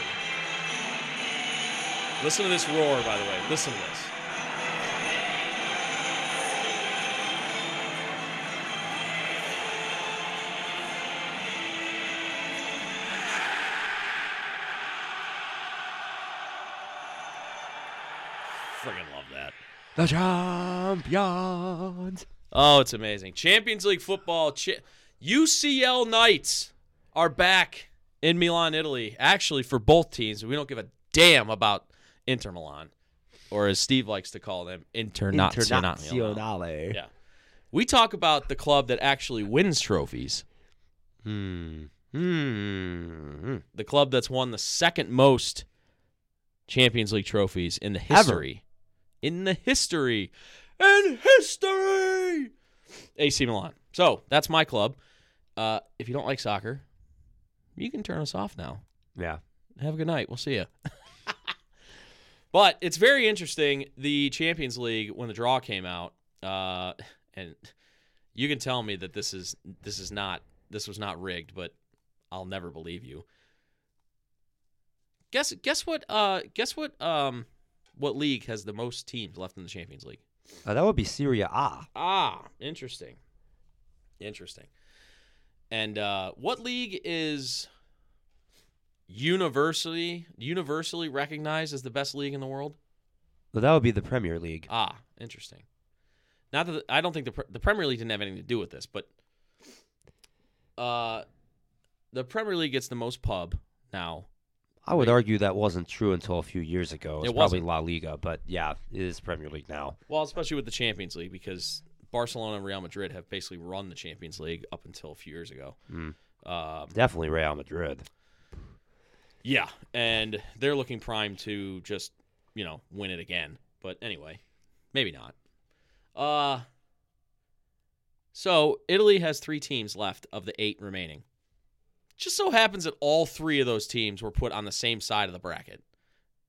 Listen to this roar, by the way. Listen to this. The champions. Oh, it's amazing. Champions League football. Cha- UCL nights are back in Milan, Italy. Actually, for both teams, we don't give a damn about Inter Milan, or as Steve likes to call them, Internazionale. Internazionale. Yeah. We talk about the club that actually wins trophies. Hmm. Hmm. The club that's won the second most Champions League trophies in the history. In the history. In history. AC Milan. So that's my club. Uh, if you don't like soccer, you can turn us off now. Yeah. Have a good night. We'll see you. but it's very interesting. The Champions League when the draw came out, uh, and you can tell me that this is this is not this was not rigged, but I'll never believe you. Guess guess what? Uh, guess what? Um, what league has the most teams left in the Champions League? Uh, that would be Serie A. Ah, interesting. Interesting. And uh, what league is universally universally recognized as the best league in the world? Well, that would be the Premier League. Ah, interesting. Not that I don't think the the Premier League didn't have anything to do with this, but uh, the Premier League gets the most pub now. I would argue that wasn't true until a few years ago. It's It probably. La Liga, but yeah, it is Premier League now. Well, especially with the Champions League because Barcelona and Real Madrid have basically run the Champions League up until a few years ago. Mm. Um, Definitely Real Madrid. Yeah, and they're looking primed to just, you know, win it again. But anyway, maybe not. Uh so Italy has 3 teams left of the 8 remaining. Just so happens that all 3 of those teams were put on the same side of the bracket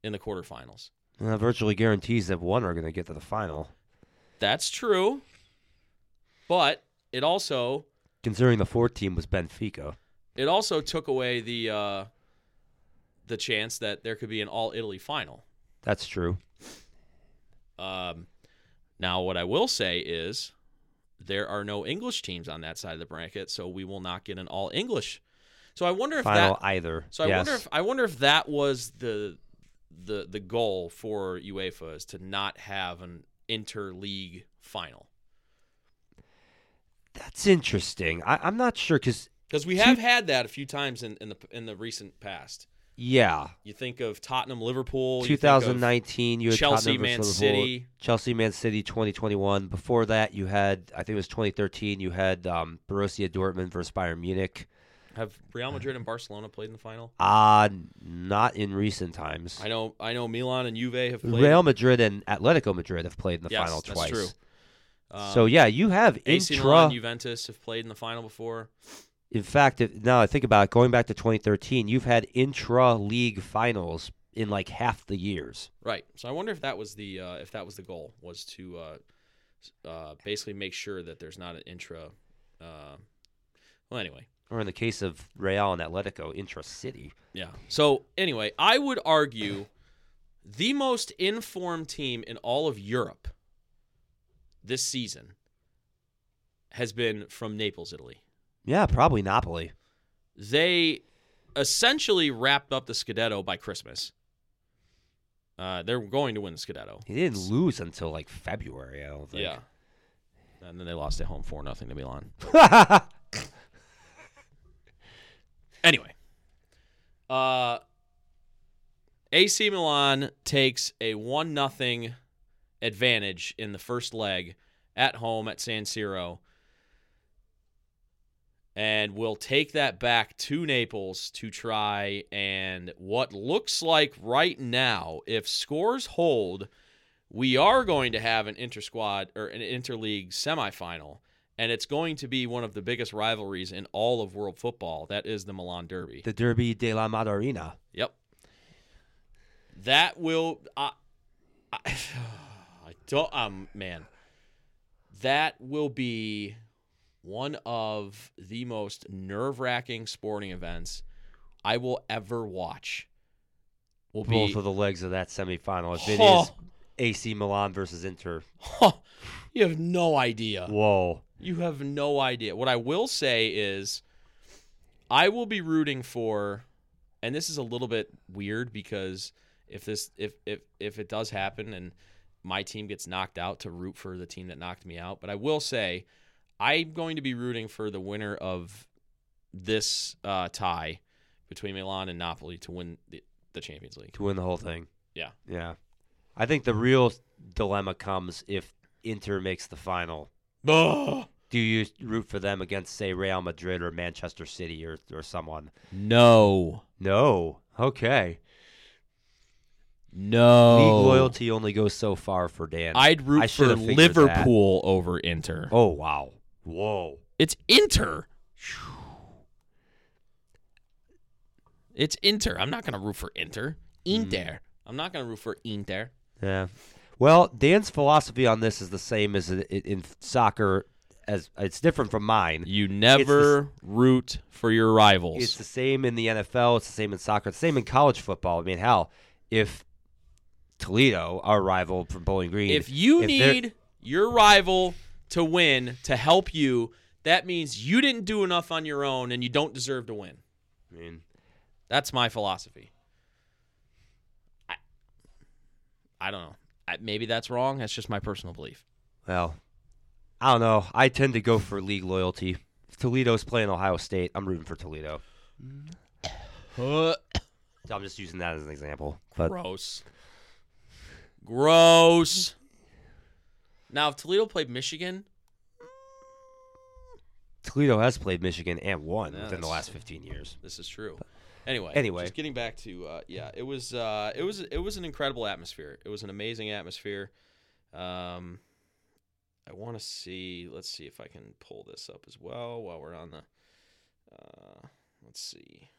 in the quarterfinals. And that virtually guarantees that one are going to get to the final. That's true. But it also Considering the fourth team was Benfica. it also took away the uh the chance that there could be an all Italy final. That's true. Um, now, what I will say is there are no English teams on that side of the bracket, so we will not get an all English. So I wonder if Final that. either. So I yes. wonder if I wonder if that was the the the goal for UEFA is to not have an interleague final That's interesting. I, I'm not sure because, because we have had that a few times in, in the in the recent past. yeah, You think of Tottenham, Liverpool, you think of 2019, you had Chelsea, Man Liverpool. City. Chelsea, Man City, 2021. Before that, you had, I think it was 2013, you had um, Borussia Dortmund versus Bayern Munich. Have Real Madrid and Barcelona played in the final? Uh, not in recent times. I know I know Milan and Juve have played. Real Madrid and Atletico Madrid have played in the Yes, final that's twice. That's true. Um, so yeah, you have AC intra. Milan, Juventus have played in the final before. in fact, if, now I think about it, going back to 2013, you've had intra-league finals in like half the years. Right. So I wonder if that was the uh, if that was the goal was to uh, uh, basically make sure that there's not an intra. Uh, well, anyway, Or in the case of Real and Atletico, intra-city. yeah. So anyway, I would argue the most informed team in all of Europe this season has been from Naples, Italy. Yeah, probably Napoli. they essentially wrapped up the Scudetto by Christmas. Uh, they're going to win the Scudetto. He didn't lose until like February. I don't think. Yeah. And then they lost at home 4 nothing to Milan. Anyway, uh, AC Milan takes a 1 nothing advantage in the first leg at home at San Siro. And will take that back to Naples to try and what looks like right now, if scores hold, we are going to have an inter squad or an interleague semifinal, and it's going to be one of the biggest rivalries in all of world football. That is the Milan Derby. the Derby de la Madonnina. Yep. That will. I, I, I don't. Um, man, that will be one of the most nerve-wracking sporting events I will ever watch. Will be. Both of the legs of that semifinal. If it Oh. is AC Milan versus Inter. you have no idea. Whoa. You have no idea. What I will say is, I will be rooting for, and this is a little bit weird because if this if if if it does happen and my team gets knocked out to root for the team that knocked me out. But I will say, I'm going to be rooting for the winner of this uh, tie between Milan and Napoli to win the, the Champions League. to win the whole thing. Yeah. Yeah. I think the real dilemma comes if Inter makes the final. Ugh. Do you root for them against, say, Real Madrid or Manchester City or, or someone? No. No. Okay. No. League loyalty only goes so far for Dan. I'd root I for should have figured that. Liverpool over Inter. oh, wow. Whoa. It's Inter. It's Inter. I'm not going to root for Inter. Hmm. Inter. I'm not going to root for Inter. Yeah. Well, Dan's philosophy on this is the same as in, in soccer. As it's different from mine. You never root for your rivals. It's the same in the NFL. It's the same in soccer. It's the same in college football. I mean, hell, if Toledo, our rival from Bowling Green, if you if need your rival to win to help you, that means you didn't do enough on your own and you don't deserve to win. I mean, That's my philosophy. I, I don't know. Maybe that's wrong. That's just my personal belief. well, I don't know. I tend to go for league loyalty. If Toledo's playing Ohio State, I'm rooting for Toledo. Mm-hmm. So I'm just using that as an example. But Gross. Gross. Now, if Toledo played Michigan, Toledo has played Michigan and won Yeah, within the last 15 years. this is true. Anyway, Anyway. just getting back to uh, yeah, it was uh, it was it was an incredible atmosphere. It was an amazing atmosphere. Um, I want to see. Let's see if I can pull this up as well while we're on the. Uh, let's see.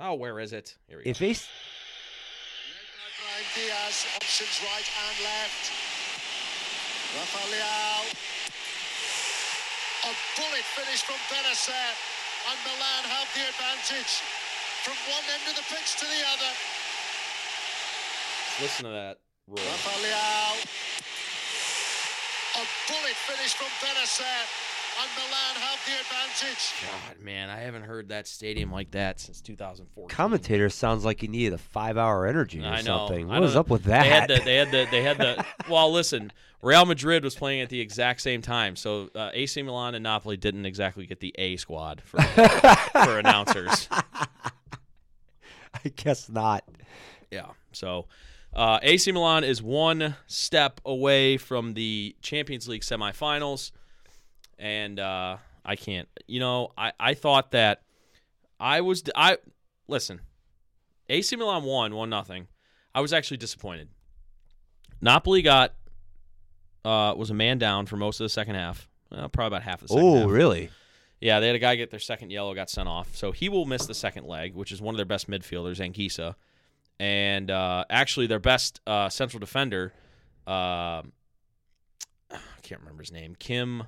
Oh, where is it? Here we go. If Ace, Brahim Diaz, options right and left. Rafael Leao. A bullet finish from Bennacer. And Milan have the advantage from one end of the pitch to the other. Listen to that. Roar. Rafael Leao. A bullet finish from Bennacer. And Milan have the advantage. God, man, I haven't heard that stadium like that since 2014. commentator sounds like he needed a five-hour energy or I know. something. I was up with that? They that? had the, they had the, they had the. well, listen, Real Madrid was playing at the exact same time, so uh, AC Milan and Napoli didn't exactly get the A squad for for announcers. I guess not. Yeah. So uh, AC Milan is one step away from the Champions League semifinals. And uh, I can't, you know, I, I thought that I was, I, listen, AC Milan won, one nothing. I was actually disappointed. Napoli got, uh, was a man down for most of the second half. Uh, probably about half the second Oh, half. really? Yeah, they had a guy get their second yellow, got sent off. So he will miss the second leg, which is one of their best midfielders, Anguissa. And uh, actually, their best uh, central defender, um I can't remember his name, Kim.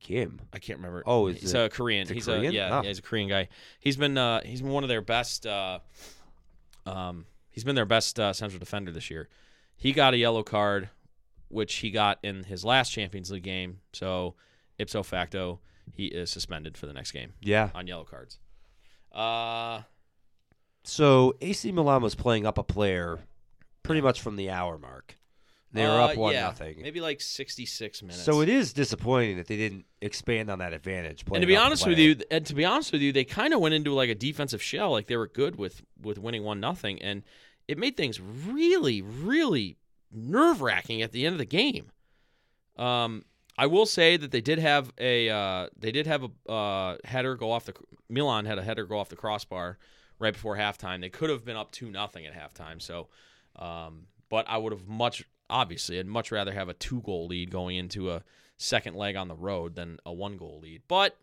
Kim. I can't remember. Oh, is he's it- a Korean. he's Korean? a yeah, Oh. yeah, he's a Korean guy. He's been uh, he's been one of their best. Uh, um, he's been their best uh, central defender this year. He got a yellow card, which he got in his last Champions League game. So ipso facto, he is suspended for the next game Yeah. on yellow cards. Uh, So AC Milan was playing up a player pretty much from the hour mark. They were uh, up one yeah, nothing. maybe like sixty six minutes. So it is disappointing that they didn't expand on that advantage. and to be honest with you, and to be honest with you, they kind of went into like a defensive shell. Like they were good with with winning one nothing, and it made things really, really nerve wracking at the end of the game. Um, I will say that they did have a uh, they did have a uh, header go off the Milan had a header go off the crossbar right before halftime. They could have been up two nothing at halftime. So, um, but I would have much obviously I'd much rather have a two goal lead going into a second leg on the road than a one goal lead. But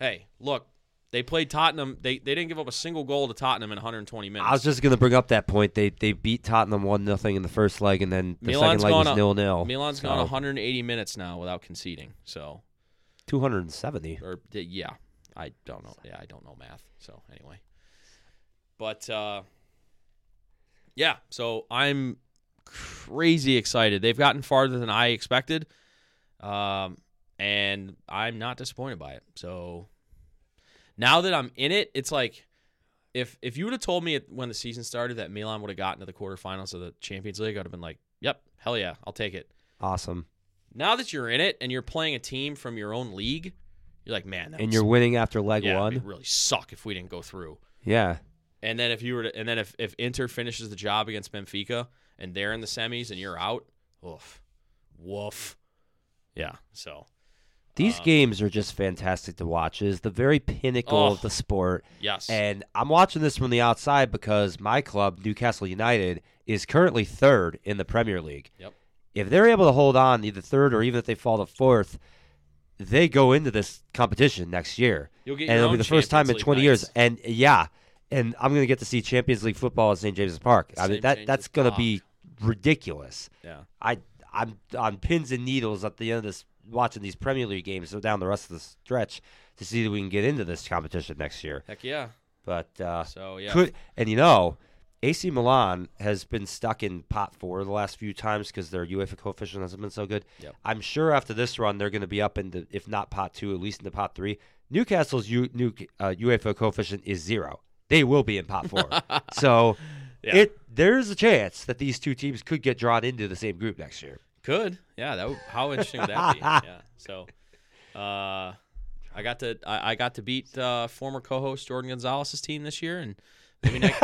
hey, look, they played Tottenham. They they didn't give up a single goal to Tottenham in 120 minutes. I was just going to bring up that point. They they beat Tottenham one nothing in the first leg, and then the Milan's second leg was nil nil. Milan's gone 180 minutes now without conceding. So, two hundred and seventy. or yeah, I don't know. Yeah, I don't know math. So anyway, but uh, yeah. So I'm crazy excited. They've gotten farther than I expected, um, and I'm not disappointed by it. So now that I'm in it, it's like if if you would have told me when the season started that Milan would have gotten to the quarterfinals of the Champions League, I'd have been like, "Yep, hell yeah, I'll take it." Awesome. Now that you're in it and you're playing a team from your own league, you're like, "Man, And you're winning after leg yeah, one. it'd really suck if we didn't go through." Yeah. And then if you were to, and then if if Inter finishes the job against Benfica and they're in the semis and you're out, woof, woof, yeah. So These Um, games are just fantastic to watch. It is the very pinnacle Oh. of the sport. yes, And I'm watching this from the outside because my club, Newcastle United, is currently third in the Premier League. Yep. If they're able to hold on, either third or even if they fall to fourth, they go into this competition next year. you'll get and it'll be the first time in Champions 20 League years. nights. And yeah, and I'm going to get to see Champions League football at St. James's Park. I mean, that James's that's going to be ridiculous. Yeah, I I'm on pins and needles at the end of this watching these Premier League games so down the rest of the stretch to see that we can get into this competition next year. heck yeah. But uh, So yeah, could and you know, AC Milan has been stuck in pot four the last few times because their UEFA coefficient hasn't been so good. Yep. I'm sure after this run they're going to be up into if not pot two, at least into pot three. Newcastle's U, new, uh, UEFA coefficient is zero. They will be in pot four. so Yeah. it there's a chance that these two teams could get drawn into the same group next year. Could yeah. That would, how interesting would that be? Yeah. So, uh, I got to I, I got to beat uh, former co-host Jordan Gonzalez's team this year, and maybe next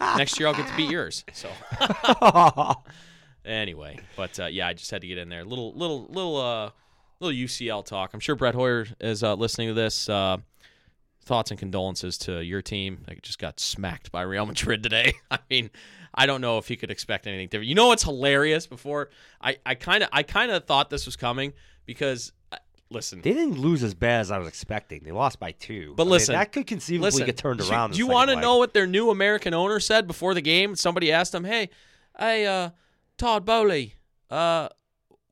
next year I'll get to beat yours. So anyway, but uh, yeah, I just had to get in there. Little little little uh little UCL talk. I'm sure Brett Hoyer is uh, listening to this. Uh, thoughts and condolences to your team. that just got smacked by Real Madrid today. I mean, I don't know if he could expect anything different. You know what's hilarious? Before I, I kind of, I kind of thought this was coming because, uh, listen, They didn't lose as bad as I was expecting. They lost by two. But I mean, listen, that could conceivably listen. get turned around. Do you want to know what their new American owner said before the game? Somebody asked him, "Hey, hey, uh, Todd Boehly, uh,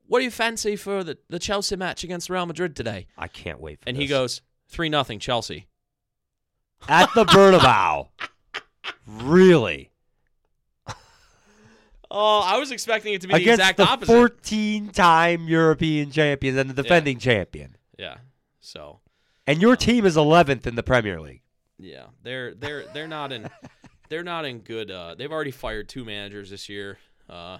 what do you fancy for the, the Chelsea match against Real Madrid today?" I can't wait. For And he goes, three nothing Chelsea." at the Bernabeu. really? Oh, I was expecting it to be the Against exact the opposite. 14-time European champions and the defending champion. yeah. So And your team is 11th in the Premier League. Yeah, they're they're they're not in they're not in good. Uh, they've already fired two managers this year. Uh,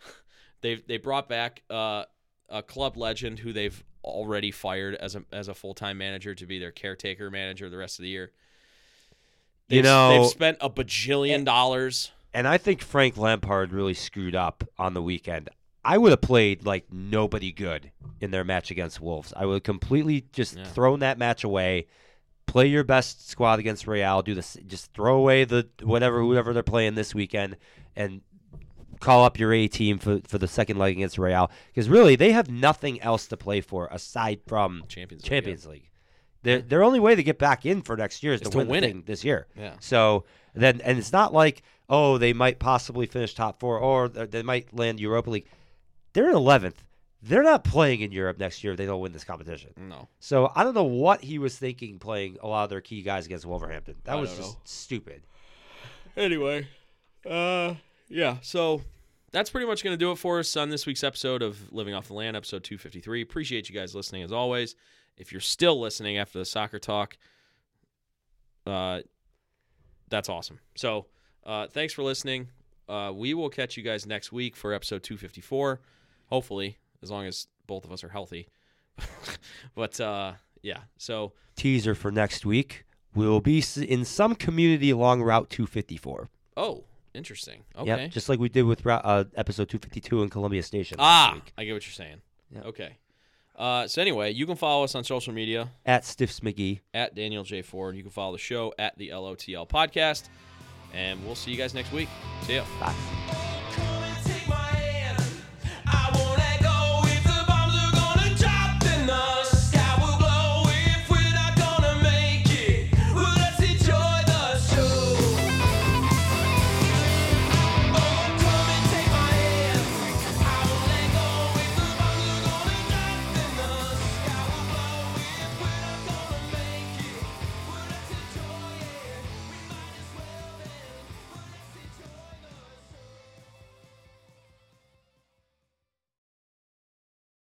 they they brought back uh, a club legend who they've already fired as a as a full time manager to be their caretaker manager the rest of the year. You They've- know- they've spent a bajillion dollars. And I think Frank Lampard really screwed up on the weekend. I would have played like nobody good in their match against Wolves. I would have completely just Yeah. thrown that match away. Play your best squad against Real. Do this. Just throw away the whatever whoever they're playing this weekend, and call up your A team for for the second leg against Real. Because really, they have nothing else to play for aside from Champions League, Champions League. Their their only way to get back in for next year is to, to win, win it. this year. Yeah. So then, and it's not like oh they might possibly finish top four or they might land Europa League. They're in eleventh. They're not playing in Europe next year if they don't win this competition. No, So I don't know what he was thinking playing a lot of their key guys against Wolverhampton. That I was just know. stupid. Anyway, uh, yeah. So that's pretty much going to do it for us on this week's episode of Living Off the Land, episode 253. Appreciate you guys listening as always. If you're still listening after the soccer talk, uh, that's awesome. So uh, thanks for listening. Uh, we will catch you guys next week for episode 254. Hopefully, as long as both of us are healthy. but uh, yeah, so Teaser for next week. We'll be in some community along Route 254. oh, interesting. Okay. Yep, just like we did with uh, episode 252 in Columbia Station. Ah. I get what you're saying. Yeah. Okay. Uh, so anyway, you can follow us on social media at Stiffs McGee. at Daniel J Ford. You can follow the show at the LOTL Podcast, and we'll see you guys next week. See ya. Bye.